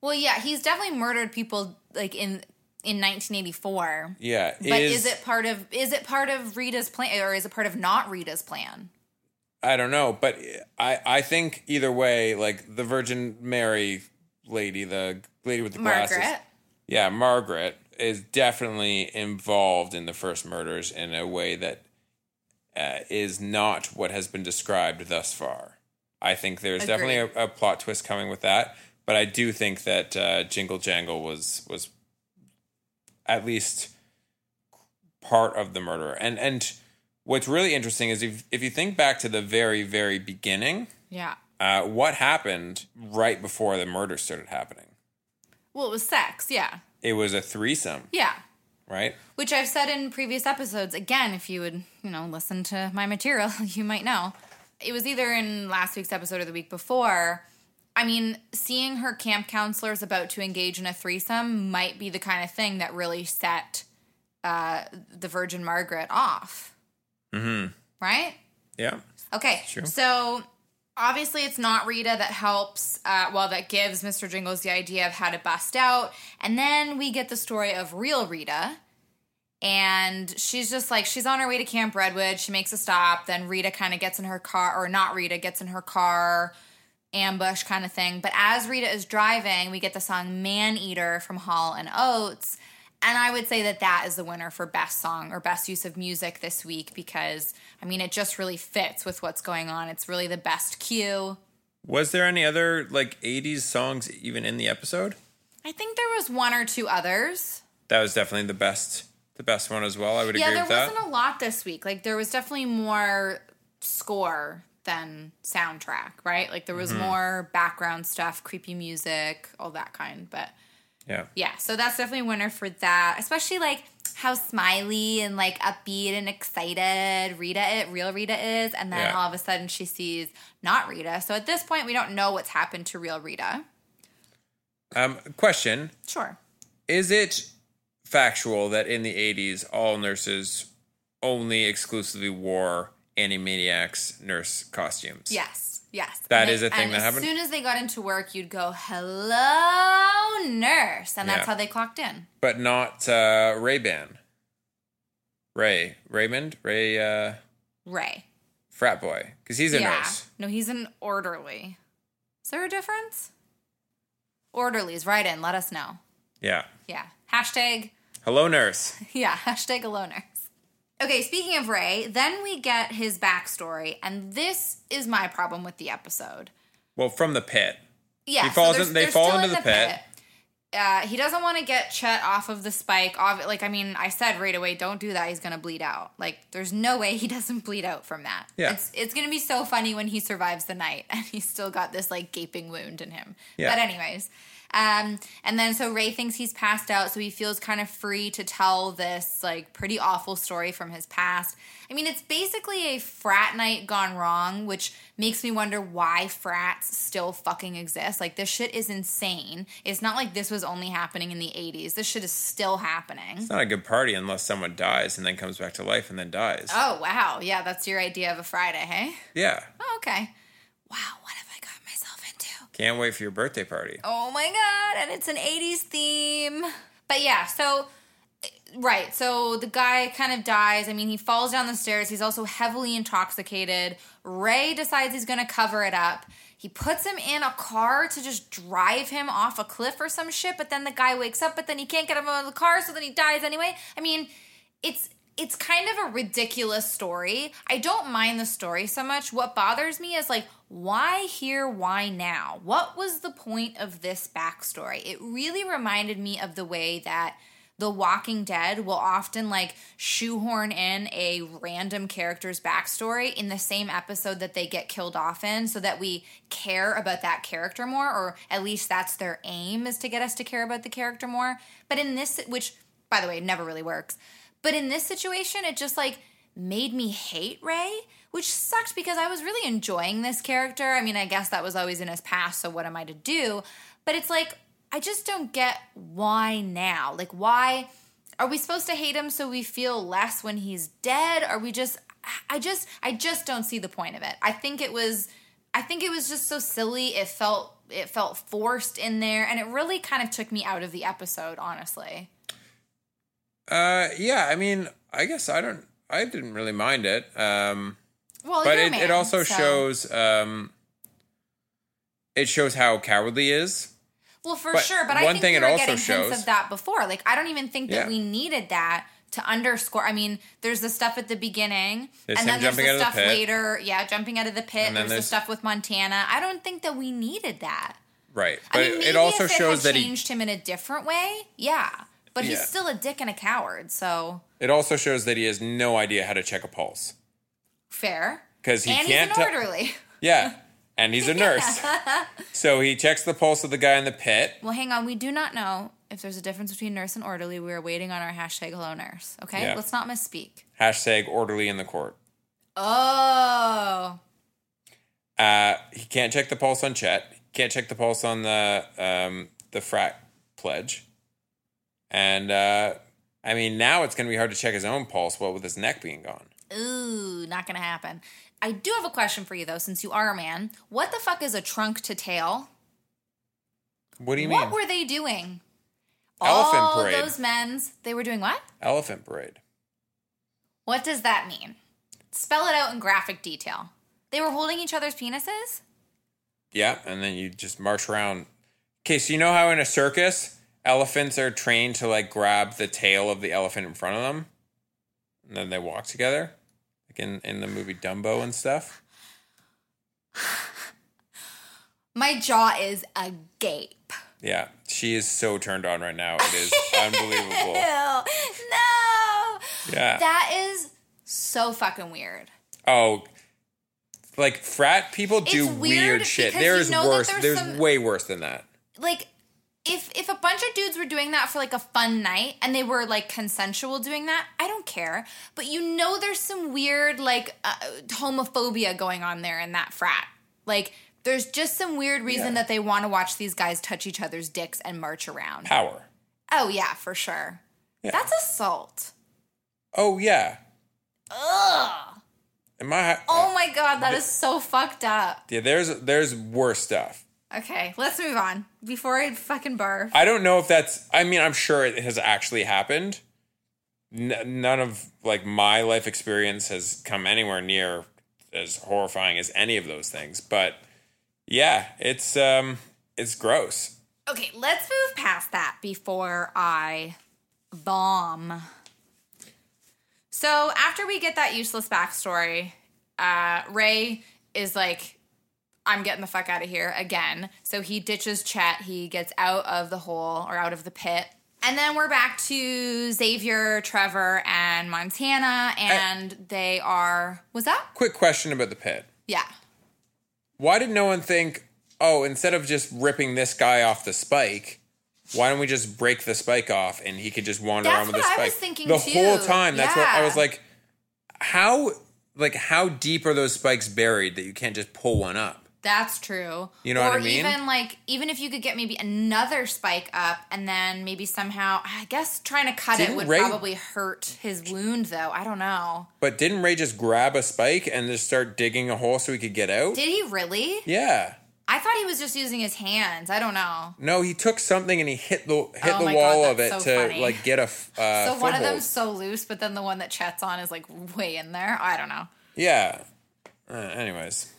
Well, yeah, he's definitely murdered people like in in 1984. Yeah, But is, it part of is it part of Rita's plan or is it part of not Rita's plan? I don't know, but I I think either way, like the Virgin Mary lady, the lady with the glasses, Margaret. yeah, Margaret is definitely involved in the first murders in a way that uh, is not what has been described thus far. I think there's definitely a, a plot twist coming with that, but I do think that uh, Jingle Jangle was was at least part of the murder. And and what's really interesting is if if you think back to the very very beginning, Yeah. uh, what happened right before the murder started happening? Well, it was sex. Yeah. It was a threesome, Yeah. Right? Which I've said in previous episodes. Again, if you would, you know, listen to my material, (laughs) you might know. It was either in last week's episode or the week before. I mean, seeing her camp counselors about to engage in a threesome might be the kind of thing that really set uh, the Virgin Margaret off. Mm-hmm. Right? Yeah. Okay. Sure. So obviously it's not Rita that helps, uh, well, that gives Mr. Jingles the idea of how to bust out. And then we get the story of real Rita. And she's just like, she's on her way to Camp Redwood. She makes a stop. Then Rita kind of gets in her car, or not Rita, gets in her car, ambush kind of thing. But as Rita is driving, we get the song Man Eater from Hall and Oates. And I would say that that is the winner for best song or best use of music this week because, I mean, it just really fits with what's going on. It's really the best cue. Was there any other like '80s songs even in the episode? I think there was one or two others. That was definitely the best, the best one as well. I would Yeah, agree with that. Yeah, there wasn't a lot this week. Like, there was definitely more score than soundtrack, right? Like, there was Mm-hmm. more background stuff, creepy music, all that kind. But yeah. yeah, so that's definitely a winner for that. Especially like how smiley and like upbeat and excited Rita, it real Rita is, and then Yeah. all of a sudden she sees not Rita. So at this point, we don't know what's happened to real Rita. Um, question: Sure. Is it factual that in the '80s all nurses only exclusively wore Animaniacs nurse costumes? Yes. Yes. That and is a thing and that as happened? soon as they got into work, you'd go, "Hello, nurse," and that's Yeah. how they clocked in. but not uh, Ray Ban. Ray Raymond Ray uh, Ray. frat boy because he's a yeah. nurse. No, he's an orderly. Is there a difference? Orderlies, write in. Let us know. Yeah. Yeah. Hashtag Hello, nurse. (laughs) Yeah, hashtag aloners. Okay, speaking of Ray, then we get his backstory, and this is my problem with the episode. Well, from the pit. Yeah, He falls they're- in- they fall into in the pit. Uh, he doesn't want to get Chet off of the spike. Like, I mean, I said right away, don't do that. He's gonna bleed out. Like, there's no way he (laughs) doesn't bleed out from that. Yeah. it's it's gonna be so funny when he survives the night (laughs) and he's still got this like gaping wound in him. Yeah. But anyways, um, and then so Ray thinks he's passed out, so he feels kind of free to tell this like pretty awful story from his past. I mean, it's basically a frat night gone wrong, which makes me wonder why frats still fucking exist. Like, this shit is insane. It's not like this was only happening in the 80s. This shit is still happening. It's not a good party unless someone dies and then comes back to life and then dies. Oh, wow. Yeah, that's your idea of a Friday, hey? Yeah. Oh, okay. Wow, what have I got myself into? Can't wait for your birthday party. Oh my god, and it's an 80s theme. But yeah, so right, so the guy kind of dies. I mean, he falls down the stairs. He's also heavily intoxicated. Ray decides he's going to cover it up. He puts him in a car to just drive him off a cliff or some shit, but then the guy wakes up, but then he can't get him out of the car, so then he dies anyway. I mean, it's it's kind of a ridiculous story. I don't mind the story so much. What bothers me is like, why here, why now? What was the point of this backstory? It really reminded me of the way that The Walking Dead will often like shoehorn in a random character's backstory in the same episode that they get killed off in so that we care about that character more, or at least that's their aim is to get us to care about the character more. But in this, which by the way, never really works. But in this situation, it just like made me hate Ray, which sucked because I was really enjoying this character. I mean, I guess that was always in his past, so what am I to do? But it's like, I just don't get why now. Like, why are we supposed to hate him so we feel less when he's dead? Are we just, I just, I just don't see the point of it. I think it was, I think it was just so silly. It felt, it felt forced in there, and it really kind of took me out of the episode, honestly. Uh, yeah, I mean, I guess I don't. I didn't really mind it. Um, Well, but it, man, it also so- shows. Um, it shows how cowardly he is. Well, for but sure, but I one think thing we it were also getting shows- hints of that before. Like, I don't even think that Yeah. we needed that to underscore. I mean, there's the stuff at the beginning, There's and then there's the the stuff pit. later. Yeah, jumping out of the pit. And then There's the stuff with Montana. I don't think that we needed that. Right, I but mean, maybe it also if shows it that had he. changed him in a different way. Yeah, but he's still a dick and a coward. So It also shows that he has no idea how to check a pulse fair. 'Cause he and can't he's an orderly. (laughs) Yeah, and he's a (laughs) nurse, so he checks the pulse of the guy in the pit. Well, hang on. We do not know if there's a difference between nurse and orderly. We are waiting on our hashtag hello nurse. Okay, Yeah. let's not misspeak. Hashtag orderly in the court. Oh, Uh, he can't check the pulse on Chet. Can't check the pulse on the um, the frat pledge. And uh, I mean, now it's going to be hard to check his own pulse. What with his neck being gone. Ooh, not gonna happen. I do have a question for you though, since you are a man. What the fuck is a trunk to tail? What do you what mean? What were they doing? Elephant All parade. those men's, they were doing what? Elephant parade. What does that mean? Spell it out in graphic detail. They were holding each other's penises? Yeah, and then you just march around. Okay, so you know how in a circus, elephants are trained to like grab the tail of the elephant in front of them, and then they walk together, in in the movie Dumbo and stuff. (laughs) My jaw is agape. Yeah, she is so turned on right now. It is (laughs) unbelievable. No. Yeah. That is so fucking weird. Oh, like frat people do weird, weird shit. There's know worse. there's There's, some- way worse than that. Like, if if a bunch of dudes were doing that for like a fun night and they were like consensual doing that, I don't care. But you know, there's some weird like uh, homophobia going on there in that frat. Like, there's just some weird reason Yeah. that they want to watch these guys touch each other's dicks and march around. Power. Oh yeah, for sure. Yeah. That's assault. Oh yeah. Ugh. Am I? Oh my god, that is so fucked up. Yeah. There's there's worse stuff. Okay, let's move on before I fucking barf. I don't know if that's. I mean, I'm sure it has actually happened. N- none of like my life experience has come anywhere near as horrifying as any of those things. But yeah, it's um, it's gross. Okay, let's move past that before I bomb. So after we get that useless backstory, uh, Ray is like, I'm getting the fuck out of here again. So he ditches Chet. He gets out of the hole or out of the pit. And then we're back to Xavier, Trevor, and Montana, uh, and they are. Was that? Quick question about the pit. Yeah. Why did no one think, oh, instead of just ripping this guy off the spike, why don't we just break the spike off and he could just wander That's around with the what I spike? was thinking the too. whole time. That's what I was like. How like how deep are those spikes buried that you can't just pull one up? That's true. You know or what I mean? even like even if you could get maybe another spike up and then maybe somehow I guess trying to cut Didn't it would Ray- probably hurt his wound though. I don't know. But didn't Ray just grab a spike and just start digging a hole so he could get out? Did he really? yeah. I thought he was just using his hands. I don't know. No, he took something and he hit the hit Oh the wall God, of it that's to funny. like get a. (laughs) uh, so one of them's so loose, but then the one that Chet's on is like way in there. I don't know. Yeah. Uh, anyways,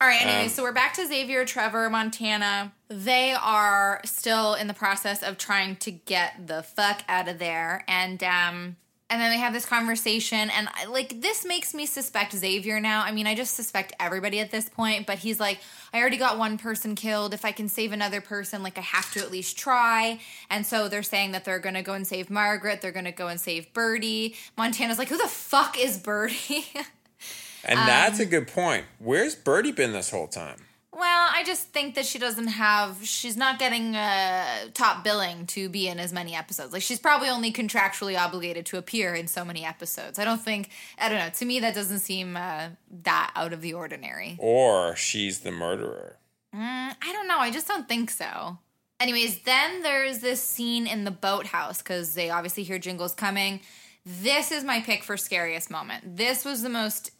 All right, anyway, Um, so we're back to Xavier, Trevor, Montana. They are still in the process of trying to get the fuck out of there. And um and then they have this conversation and I- like this makes me suspect Xavier now. I mean, I just suspect everybody at this point, but he's like, I already got one person killed. If I can save another person, like I have to at least try. And so they're saying that they're going to go and save Margaret, they're going to go and save Birdie. Montana's like, "Who the fuck is Birdie?" (laughs) and that's a good point. Where's Birdie been this whole time? Well, I just think that she doesn't have. She's not getting uh, top billing to be in as many episodes. Like she's probably only contractually obligated to appear in so many episodes. I don't think. I don't know. To me, that doesn't seem uh, that out of the ordinary. Or she's the murderer. Mm, I don't know. I just don't think so. Anyways, then there's this scene in the boathouse because they obviously hear jingles coming. This is my pick for scariest moment. This was the most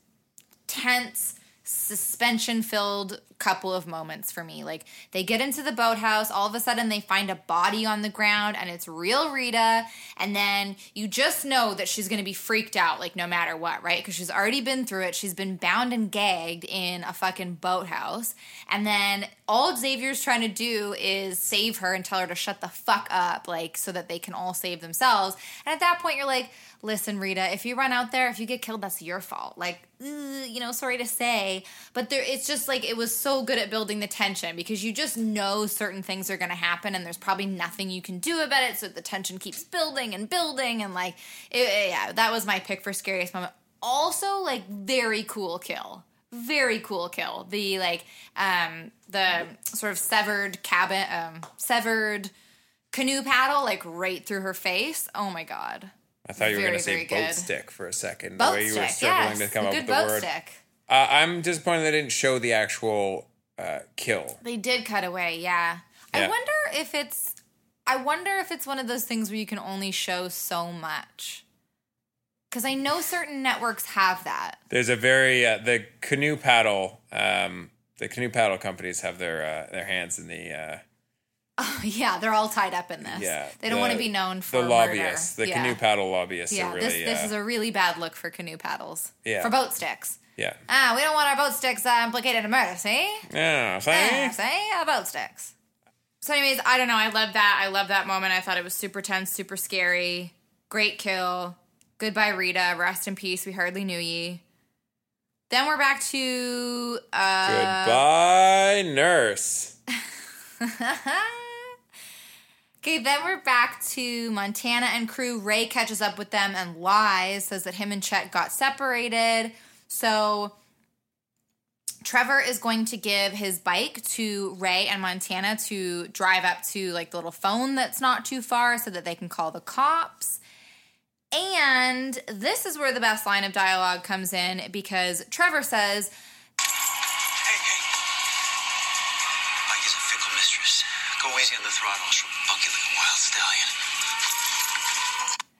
tense, suspension filled, couple of moments for me. Like they get into the boathouse, all of a sudden they find a body on the ground and it's real Rita, and then you just know that she's going to be freaked out like no matter what, right? Cuz she's already been through it. She's been bound and gagged in a fucking boathouse. And then all Xavier's trying to do is save her and tell her to shut the fuck up like so that they can all save themselves. And at that point you're like, "Listen, Rita, if you run out there, if you get killed, that's your fault." Like, you know, sorry to say, but there it's just like it was so good at building the tension because you just know certain things are going to happen and there's probably nothing you can do about it so the tension keeps building and building and like it, yeah that was my pick for scariest moment. Also like very cool kill very cool kill. The like um the sort of severed cabin um severed canoe paddle like right through her face. Oh my god I thought you were going to say boat good. stick for a second. boat the way you were struggling yes to come a up with the boat word. stick Uh, I'm disappointed they didn't show the actual uh, kill. They did cut away, yeah. I wonder if it's I wonder if it's one of those things where you can only show so much. Cuz I know certain networks have that. There's a very uh, the canoe paddle. Um, the canoe paddle companies have their uh, their hands in the uh, Oh, (laughs) yeah, they're all tied up in this. yeah. They don't the- want to be known for the murder. lobbyists. The yeah. canoe paddle lobbyists Yeah, are really this this uh, is a really bad look for canoe paddles. Yeah. For boat sticks. yeah. Ah, we don't want our boat sticks uh, implicated in murder, see? Yeah, Yeah, see? see? Uh, boat sticks. So, anyways, I don't know. I love that. I love that moment. I thought it was super tense, super scary. Great kill. Goodbye, Rita. Rest in peace. We hardly knew ye. Then we're back to uh, Goodbye, nurse. (laughs) Okay, then we're back to Montana and crew. Ray catches up with them and lies, says that him and Chet got separated. So Trevor is going to give his bike to Ray and Montana to drive up to like the little phone that's not too far so that they can call the cops. And this is where the best line of dialogue comes in because Trevor says, Hey, hey. Mike is a fickle mistress. Go easy on the throttle, she'll buck you like a wild stallion.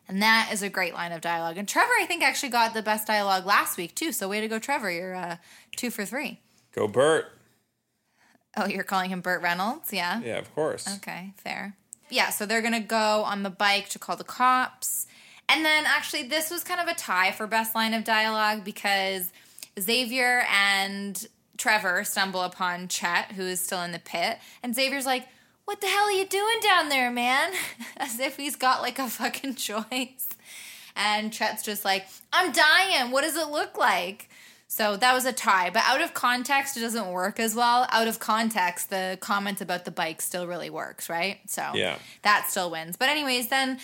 And that is a great line of dialogue. And Trevor, I think, actually got the best dialogue last week, too. So, way to go, Trevor. You're uh, two for three. Go Burt. Oh, you're calling him Burt Reynolds? Yeah. Yeah, of course. Okay, fair. Yeah, so they're going to go on the bike to call the cops. And then, actually, this was kind of a tie for best line of dialogue because Xavier and Trevor stumble upon Chet, who is still in the pit. And Xavier's like, What the hell are you doing down there, man? (laughs) As if he's got like a fucking (laughs) choice. And Chet's just like, I'm dying. What does it look like? So that was a tie. But out of context, it doesn't work as well. Out of context, the comment about the bike still really works, right? So Yeah. that still wins. But, anyways, then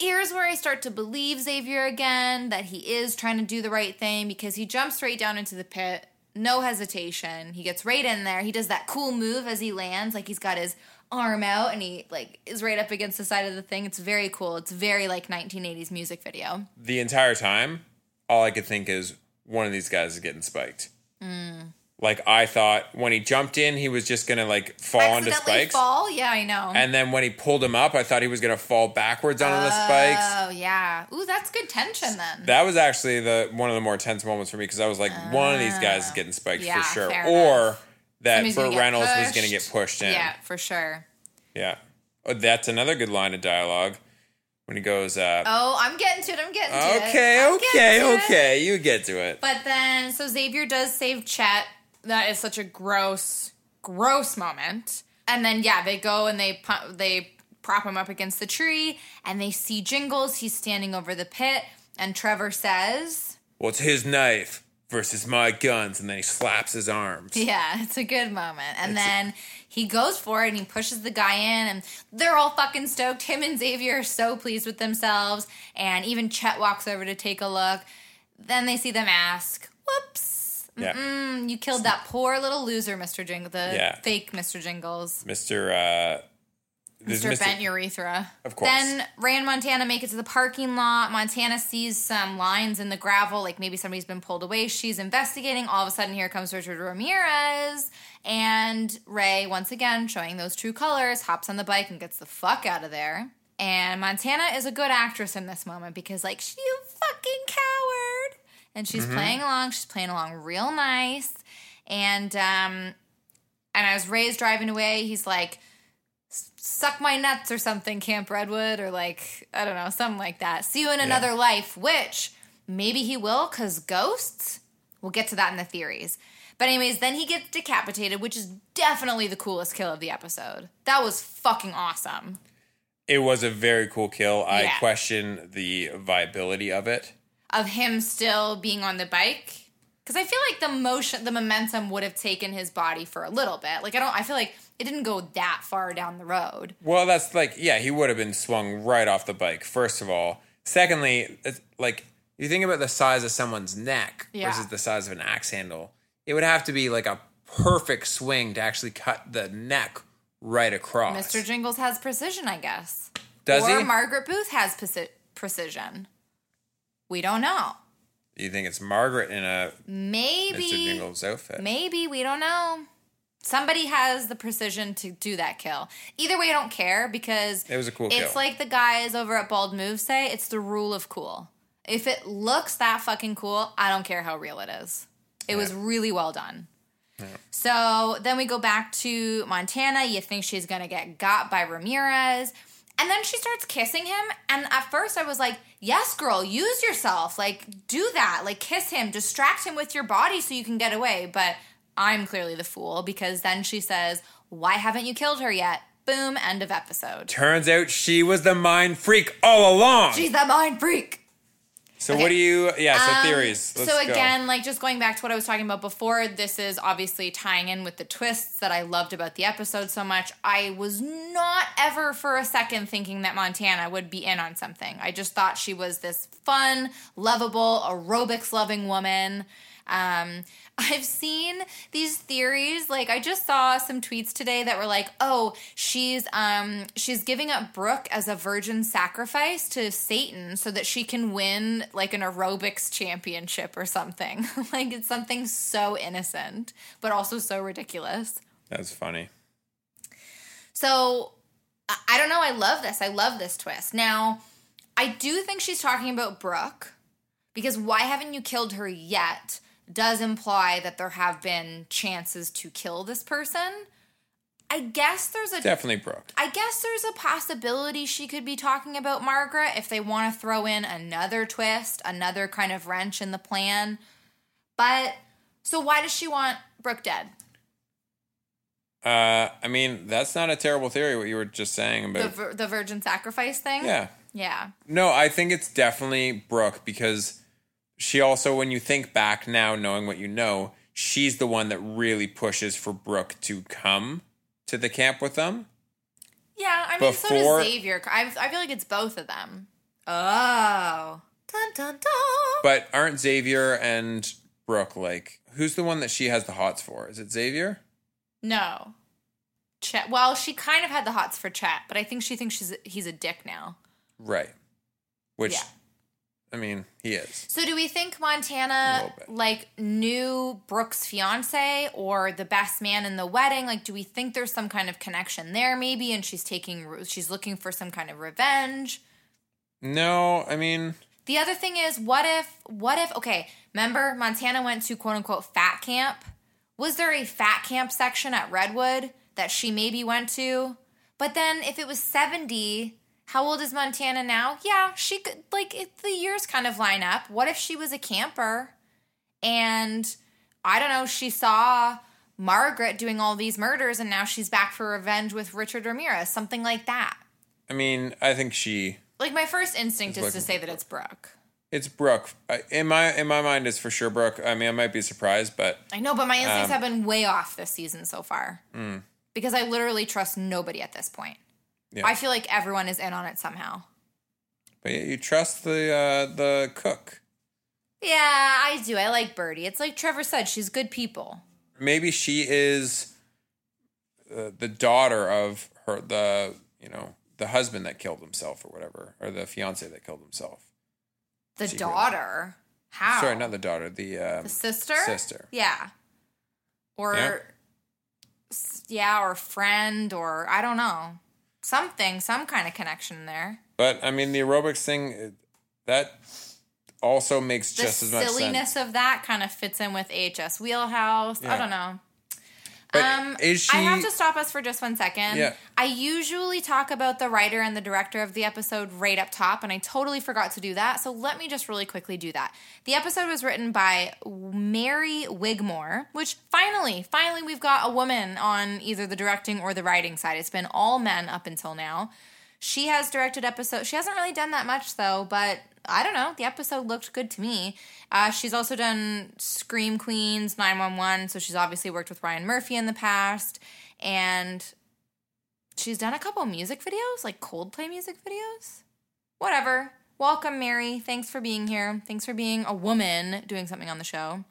here's where I start to believe Xavier again that he is trying to do the right thing because he jumps straight down into the pit, no hesitation. He gets right in there. He does that cool move as he lands, like he's got his arm out and he like is right up against the side of the thing. It's very cool. It's very like 1980s music video. The entire time, all I could think is one of these guys is getting spiked. Mm. Like I thought when he jumped in, he was just gonna like fall onto spikes. fall? Yeah, I know. And then when he pulled him up, I thought he was gonna fall backwards onto the spikes. Oh yeah. Ooh, that's good tension then. That was actually the one of the more tense moments for me because I was like, one of these guys is getting spiked Ah. Yeah, for sure, or enough. That Somebody's Burt Reynolds was gonna get pushed in. yeah, for sure. Yeah. Oh, that's another good line of dialogue when he goes, uh, Oh, I'm getting to it. I'm getting to it. "Okay, I'm okay, getting okay, you get to it." But then, so Xavier does save Chet. That is such a gross, gross moment. And then, yeah, they go and they they prop him up against the tree, and they see Jingles. He's standing over the pit, and Trevor says, it's his knife versus my guns, and then he slaps his arms. (laughs) "Yeah, it's a good moment." And then he goes for it, and he pushes the guy in, and they're all fucking stoked. Him and Xavier are so pleased with themselves, and even Chet walks over to take a look. Then they see the mask. Whoops. Yeah. You killed that poor little loser, Mr. Jingle, the Yeah. fake Mr. Jingles. Mr. Uh, there's Mr. Bent Urethra. Of course. Then Ray and Montana make it to the parking lot. Montana sees some lines in the gravel, like maybe somebody's been pulled away. She's investigating. All of a sudden, here comes Richard Ramirez. And Ray, once again, showing those true colors, hops on the bike and gets the fuck out of there. And Montana is a good actress in this moment because, like, she fucking coward. And she's playing along. She's playing along real nice. And um, And as Ray's driving away, he's like, suck my nuts or something, Camp Redwood, or like, I don't know, something like that. See you in another life, which maybe he will, because ghosts? We'll get to that in the theories. But, anyways, then he gets decapitated, which is definitely the coolest kill of the episode. That was fucking awesome. It was a very cool kill. I Yeah. question the viability of it. Of him still being on the bike. Because I feel like the motion, the momentum would have taken his body for a little bit. Like, I don't, I feel like it didn't go that far down the road. Well, that's like, yeah, he would have been swung right off the bike, first of all. Secondly, it's like, you think about the size of someone's neck Yeah. versus the size of an axe handle, it would have to be like a perfect swing to actually cut the neck right across. Mr. Jingles has precision, I guess. Does or he? Margaret Booth has preci- precision. We don't know. you think it's Margaret in a Maybe. Mr. Jingles outfit? Maybe. We don't know. Somebody has the precision to do that kill. Either way, I don't care because It was a cool it's kill. like the guys over at Bald Move say it's the rule of cool. If it looks that fucking cool, I don't care how real it is. It was really well done. So then we go back to Montana. You think she's gonna get got by Ramirez. And then she starts kissing him. And at first I was like, yes, girl, use yourself. Like, do that. Like, kiss him, distract him with your body so you can get away. But I'm clearly the fool because then she says, why haven't you killed her yet? Boom, end of episode. Turns out she was the mind freak all along. She's the mind freak. so okay. what do you? Yeah. So Um, theories. Let's so go. again, like just going back to what I was talking about before, this is obviously tying in with the twists that I loved about the episode so much. I was not ever for a second thinking that Montana would be in on something. I just thought she was this fun, lovable, aerobics loving woman. Um, I've seen these theories. Like I just saw some tweets today that were like, "Oh, she's um she's giving up Brooke as a virgin sacrifice to Satan so that she can win like an aerobics championship or something." (laughs) like it's something so innocent, but also so ridiculous. That's funny. So I I don't know. I love this. I love this twist. Now, I do think she's talking about Brooke because why haven't you killed her yet does imply that there have been chances to kill this person. I guess there's a Definitely Brooke. I guess there's a possibility she could be talking about Margaret if they want to throw in another twist, another kind of wrench in the plan. But so why does she want Brooke dead? Uh, I mean, that's not a terrible theory. What you were just saying The about. vir- the virgin sacrifice thing? yeah. Yeah. No, I think it's definitely Brooke because she also, when you think back now, knowing what you know, she's the one that really pushes for Brooke to come to the camp with them. Yeah, I mean, so does Xavier. I, I feel like it's both of them. Oh. Dun, dun, dun. But aren't Xavier and Brooke like who's the one that she has the hots for? Is it Xavier? No. Chet. Well, she kind of had the hots for Chet, but I think she thinks she's he's a dick now. Right. Which Yeah. I mean, he is. So do we think Montana like knew Brooke's fiance or the best man in the wedding? Like, do we think there's some kind of connection there, maybe? And she's taking, she's looking for some kind of revenge. No, I mean, The other thing is, what if, what if, okay, remember Montana went to quote unquote fat camp? Was there a fat camp section at Redwood that she maybe went to? But then if it was 70, how old is Montana now? Yeah, she could, like, it, the years kind of line up. What if she was a camper and I don't know, she saw Margaret doing all these murders and now she's back for revenge with Richard Ramirez, something like that. I mean, I think she Like, my first instinct is to say that it's Brooke. it's Brooke. In my in my mind, it's for sure Brooke. I mean, I might be surprised, but I know, but my instincts Um, have been way off this season so far. mm. Because I literally trust nobody at this point. Yeah. I feel like everyone is in on it somehow. but yeah, you trust the uh, the cook. Yeah, I do. I like Birdie. It's like Trevor said, she's good people. Maybe she is uh, the daughter of her the you know the husband that killed himself or whatever, or the fiance that killed himself. The Secret. daughter. How? Sorry, not the daughter. The um, The sister? Sister. Yeah. Or Yeah. yeah, or friend or I don't know. Something, some kind of connection there. But I mean, the aerobics thing that also makes The just as much silliness of that kind of fits in with AHS wheelhouse. I don't know. But Um, is she? I have to stop us for just one second. Yeah. I usually talk about the writer and the director of the episode right up top, and I totally forgot to do that. So let me just really quickly do that. The episode was written by Mary Wigmore, which finally, finally, we've got a woman on either the directing or the writing side. It's been all men up until now. She has directed episodes. She hasn't really done that much though, but I don't know. The episode looked good to me. Uh, she's also done Scream Queens, 911, so she's obviously worked with Ryan Murphy in the past. And she's done a couple music videos, like Coldplay music videos. Whatever. Welcome, Mary. Thanks for being here. Thanks for being a woman doing something on the show.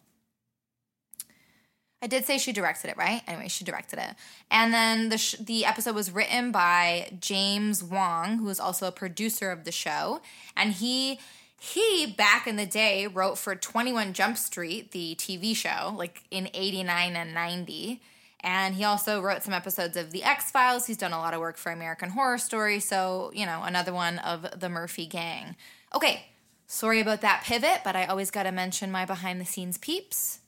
I did say she directed it, right? Anyway, she directed it. And then the sh- the episode was written by James Wong, who is also a producer of the show, and he he back in the day wrote for 21 Jump Street, the TV show, like in 89 and 90. And he also wrote some episodes of The X Files. He's done a lot of work for American Horror Story. So, you know, another one of the Murphy gang. Okay, sorry about that pivot, but I always got to mention my behind the scenes peeps.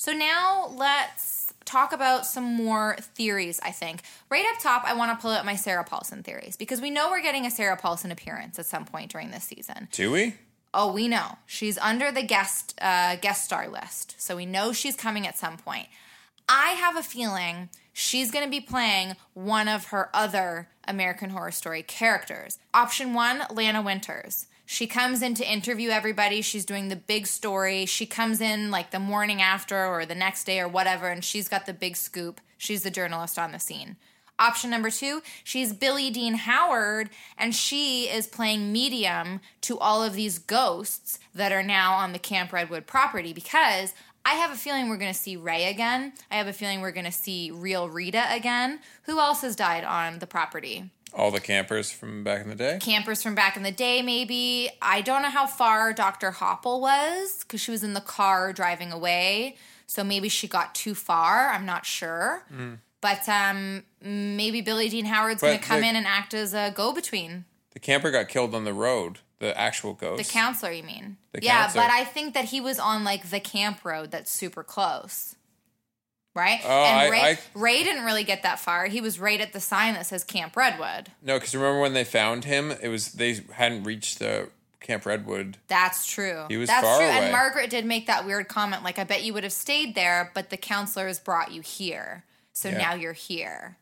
So now let's talk about some more theories, I think. Right up top, I want to pull out my Sarah Paulson theories because we know we're getting a Sarah Paulson appearance at some point during this season. Do we? Oh, we know. She's under the guest uh, guest star list. So we know she's coming at some point. I have a feeling she's going to be playing one of her other American Horror Story characters. Option 1, Lana Winters. She comes in to interview everybody. She's doing the big story. She comes in like the morning after or the next day or whatever, and she's got the big scoop. She's the journalist on the scene. Option number two, she's Billie Dean Howard, and she is playing medium to all of these ghosts that are now on the Camp Redwood property because I have a feeling we're going to see Ray again. I have a feeling we're going to see real Rita again. Who else has died on the property? All the campers from back in the day. campers from back in the day, maybe. I don't know how far Dr. Hopple was because she was in the car driving away. So maybe she got too far. I'm not sure. But um, maybe Billie Dean Howard's going to come the- in and act as a go between. The camper got killed on the road. The actual ghost. The counselor, you mean? The yeah, counselor. but I think that he was on like the camp road that's super close. Right? Oh, and Ray, I- Ray didn't really get that far. He was right at the sign that says Camp Redwood. no, because remember when they found him? It was they hadn't reached the Camp Redwood. That's true. He was That's far true. away. And Margaret did make that weird comment like, I bet you would have stayed there, but the counselors brought you here. So Yeah. now you're here.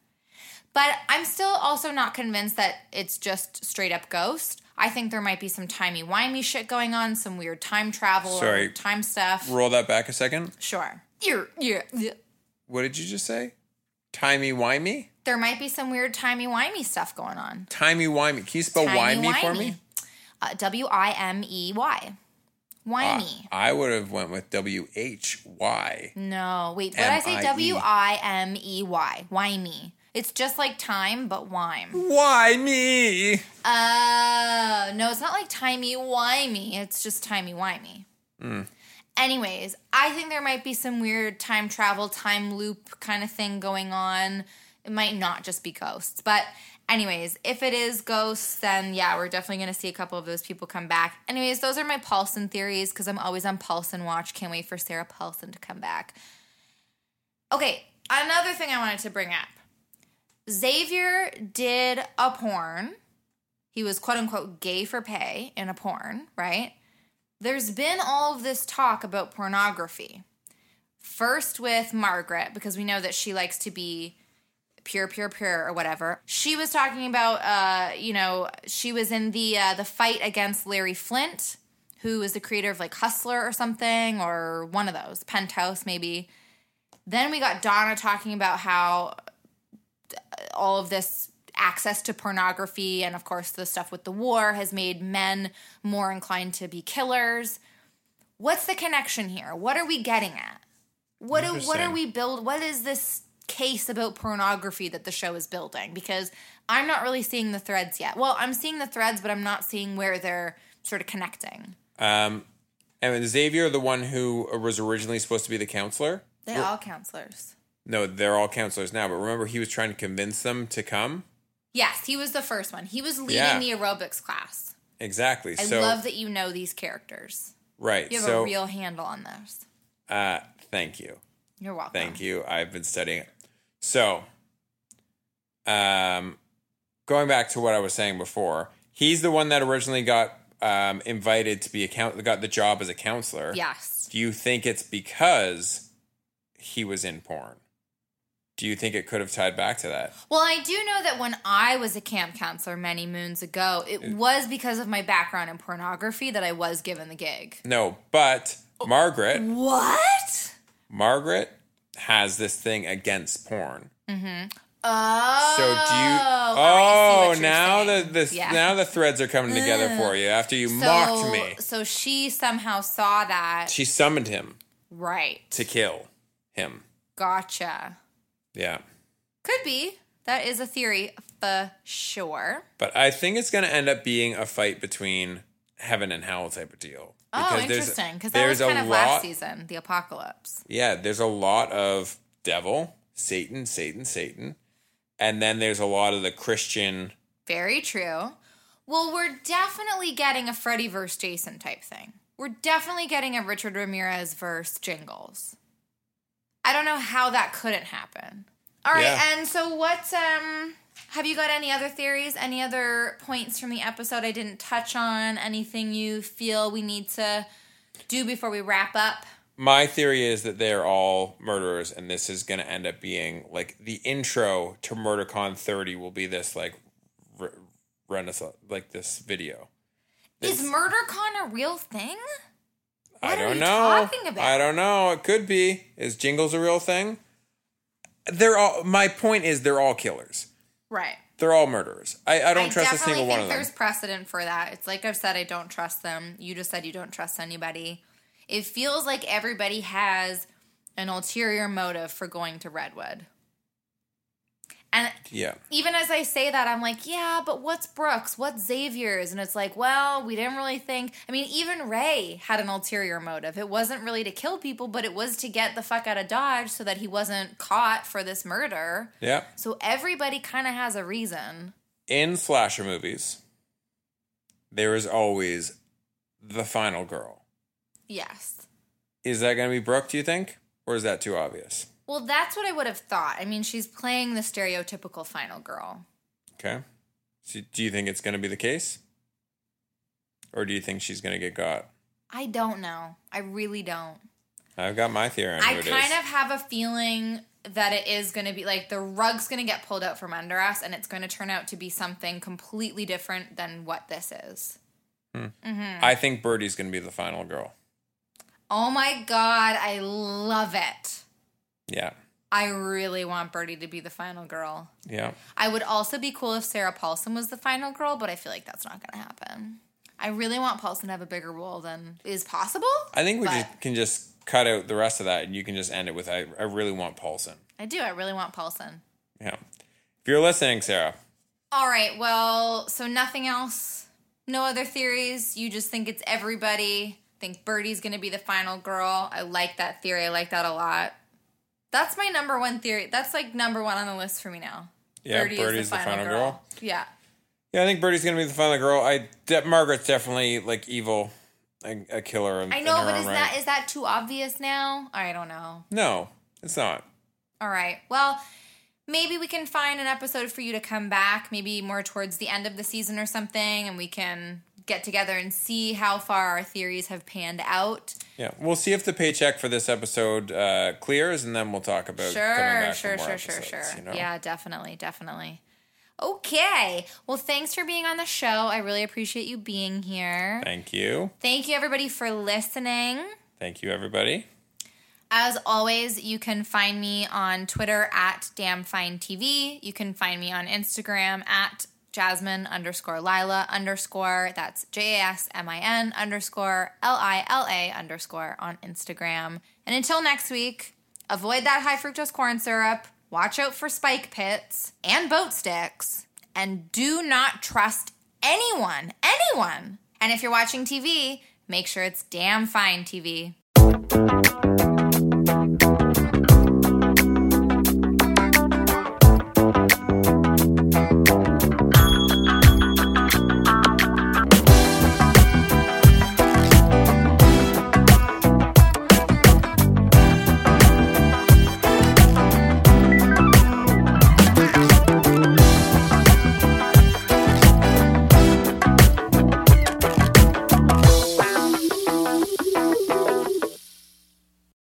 But I'm still also not convinced that it's just straight up ghost. I think there might be some timey-wimey shit going on, some weird time travel or Sorry. time stuff. Roll that back a second. Sure. Yeah, yeah, yeah. What did you just say? Timey wimey? There might be some weird timey-wimey stuff going on. Timey wimey. Can you spell wimey for me? Uh, W-I-M-E-Y. Wimey. I would have went with W H Y. No, wait. What did I say? W I M E Y. Wimey. It's just like time, but wime. Why me? Uh, no, it's not like timey wimey. It's just timey wimey. Anyways, I think there might be some weird time travel, time loop kind of thing going on. It might not just be ghosts. But, anyways, if it is ghosts, then yeah, we're definitely going to see a couple of those people come back. Anyways, those are my Paulson theories because I'm always on Paulson watch. Can't wait for Sarah Paulson to come back. Okay, another thing I wanted to bring up Xavier did a porn. He was quote unquote gay for pay in a porn, right? There's been all of this talk about pornography. First with Margaret, because we know that she likes to be pure, pure, pure, or whatever. She was talking about, uh, you know, she was in the uh, the fight against Larry Flynt, who is the creator of like Hustler or something, or one of those, Penthouse maybe. Then we got Donna talking about how all of this access to pornography and of course the stuff with the war has made men more inclined to be killers. What's the connection here? What are we getting at? What do, what are we build what is this case about pornography that the show is building? Because i'm not really seeing the threads yet. Well i'm seeing the threads but i'm not seeing where they're sort of connecting. Um, and Xavier, the one who was originally supposed to be the counselor. they're all counselors. No, they're all counselors now. But remember, he was trying to convince them to come. Yes he was the first one he was leading Yeah. the aerobics class Exactly. i so love that you know these characters right. You have so a real handle on this. uh, thank you, You're welcome. thank you. I've been studying it. So, um, going back to what I was saying before, he's the one that originally got um, invited to be a count, got the job as a counselor. Yes. Do you think it's because he was in porn? Do you think it could have tied back to that? Well, I do know that when I was a camp counselor many moons ago, it mm. was because of my background in pornography that I was given the gig. No, but oh, Margaret, What? Margaret has this thing against porn. Oh. So do you? Oh, see Oh, now saying. the this Yeah. now the threads are coming together for you after you mocked me. So she somehow saw that. She summoned him right. to kill him. Gotcha. Yeah. Could be. That is a theory for sure. But I think it's going to end up being a fight between heaven and hell type of deal. Oh, Because there's- interesting. Because that was kind of last season, the apocalypse. Yeah, there's a lot of devil, Satan, Satan, Satan. And then there's a lot of the Christian. Very true. Well, we're definitely getting a Freddy versus Jason type thing. We're definitely getting a Richard Ramirez versus Jingles. I don't know how that couldn't happen. All right, Yeah. and so what um have you got any other theories, any other points from the episode I didn't touch on, anything you feel we need to do before we wrap up? My theory is that they're all murderers, and this is going to end up being like the intro to MurderCon 30 will be this like re- renaissance, like this video. Is MurderCon a real thing? I What are don't know. talking about? I don't know. It could be. Is Jingles a real thing? They're all. My point is, they're all killers. Right. They're all murderers. I, I don't I trust a single one of them. there's precedent for that. It's like I've said, I don't trust them. You just said you don't trust anybody. It feels like everybody has an ulterior motive for going to Redwood. And Yeah. even as I say that, I'm like, yeah, but what's Brooke's? What's Xavier's? And it's like, well, we didn't really think. I mean, even Ray had an ulterior motive. It wasn't really to kill people, but it was to get the fuck out of Dodge so that he wasn't caught for this murder. Yeah. So everybody kind of has a reason. In slasher movies, there is always the final girl. Yes. Is that going to be Brooke, do you think? Or is that too obvious? Well, that's what I would have thought. I mean, she's playing the stereotypical final girl. Okay. So do you think it's going to be the case? Or do you think she's going to get got? I don't know. I really don't. I've got my theory I kind is. of have a feeling that it is going to be like the rug's going to get pulled out from under us and it's going to turn out to be something completely different than what this is. Hmm. Mm-hmm. I think Birdie's going to be the final girl. Oh my God. I love it. Yeah. I really want Birdie to be the final girl. Yeah. I would also be cool if Sarah Paulson was the final girl, but I feel like that's not going to happen. I really want Paulson to have a bigger role than is possible. I think we just can just cut out the rest of that and you can just end it with I, I really want Paulson. I do. I really want Paulson. Yeah. If you're listening, Sarah, All right. Well, so nothing else. No other theories. You just think it's everybody. Think Birdie's going to be the final girl. I like that theory. I like that a lot. That's my number one theory. That's like number one on the list for me now. Yeah, Birdie's the final girl. Yeah. Yeah, I think Birdie's gonna be the final girl. I de- Margaret's definitely like evil, a, a killer. In, I know, but is right. that is that too obvious now? I don't know. no? It's not. All right. Well, maybe we can find an episode for you to come back, maybe more towards the end of the season or something, and we can get together and see how far our theories have panned out. Yeah, we'll see if the paycheck for this episode uh, clears, and then we'll talk about Sure, back sure, sure, sure, sure. you know? Yeah, definitely, definitely. Okay. Well, thanks for being on the show. I really appreciate you being here. Thank you, Thank you, everybody, for listening. thank you, everybody. As always, you can find me on Twitter at DamnFineTV. You can find me on Instagram at Jasmine underscore Lila underscore. That's J A S M I N underscore L I L A underscore on Instagram. And until next week, avoid that high fructose corn syrup, watch out for spike pits and boat sticks, and do not trust anyone, anyone. And if you're watching TV, make sure it's damn fine TV.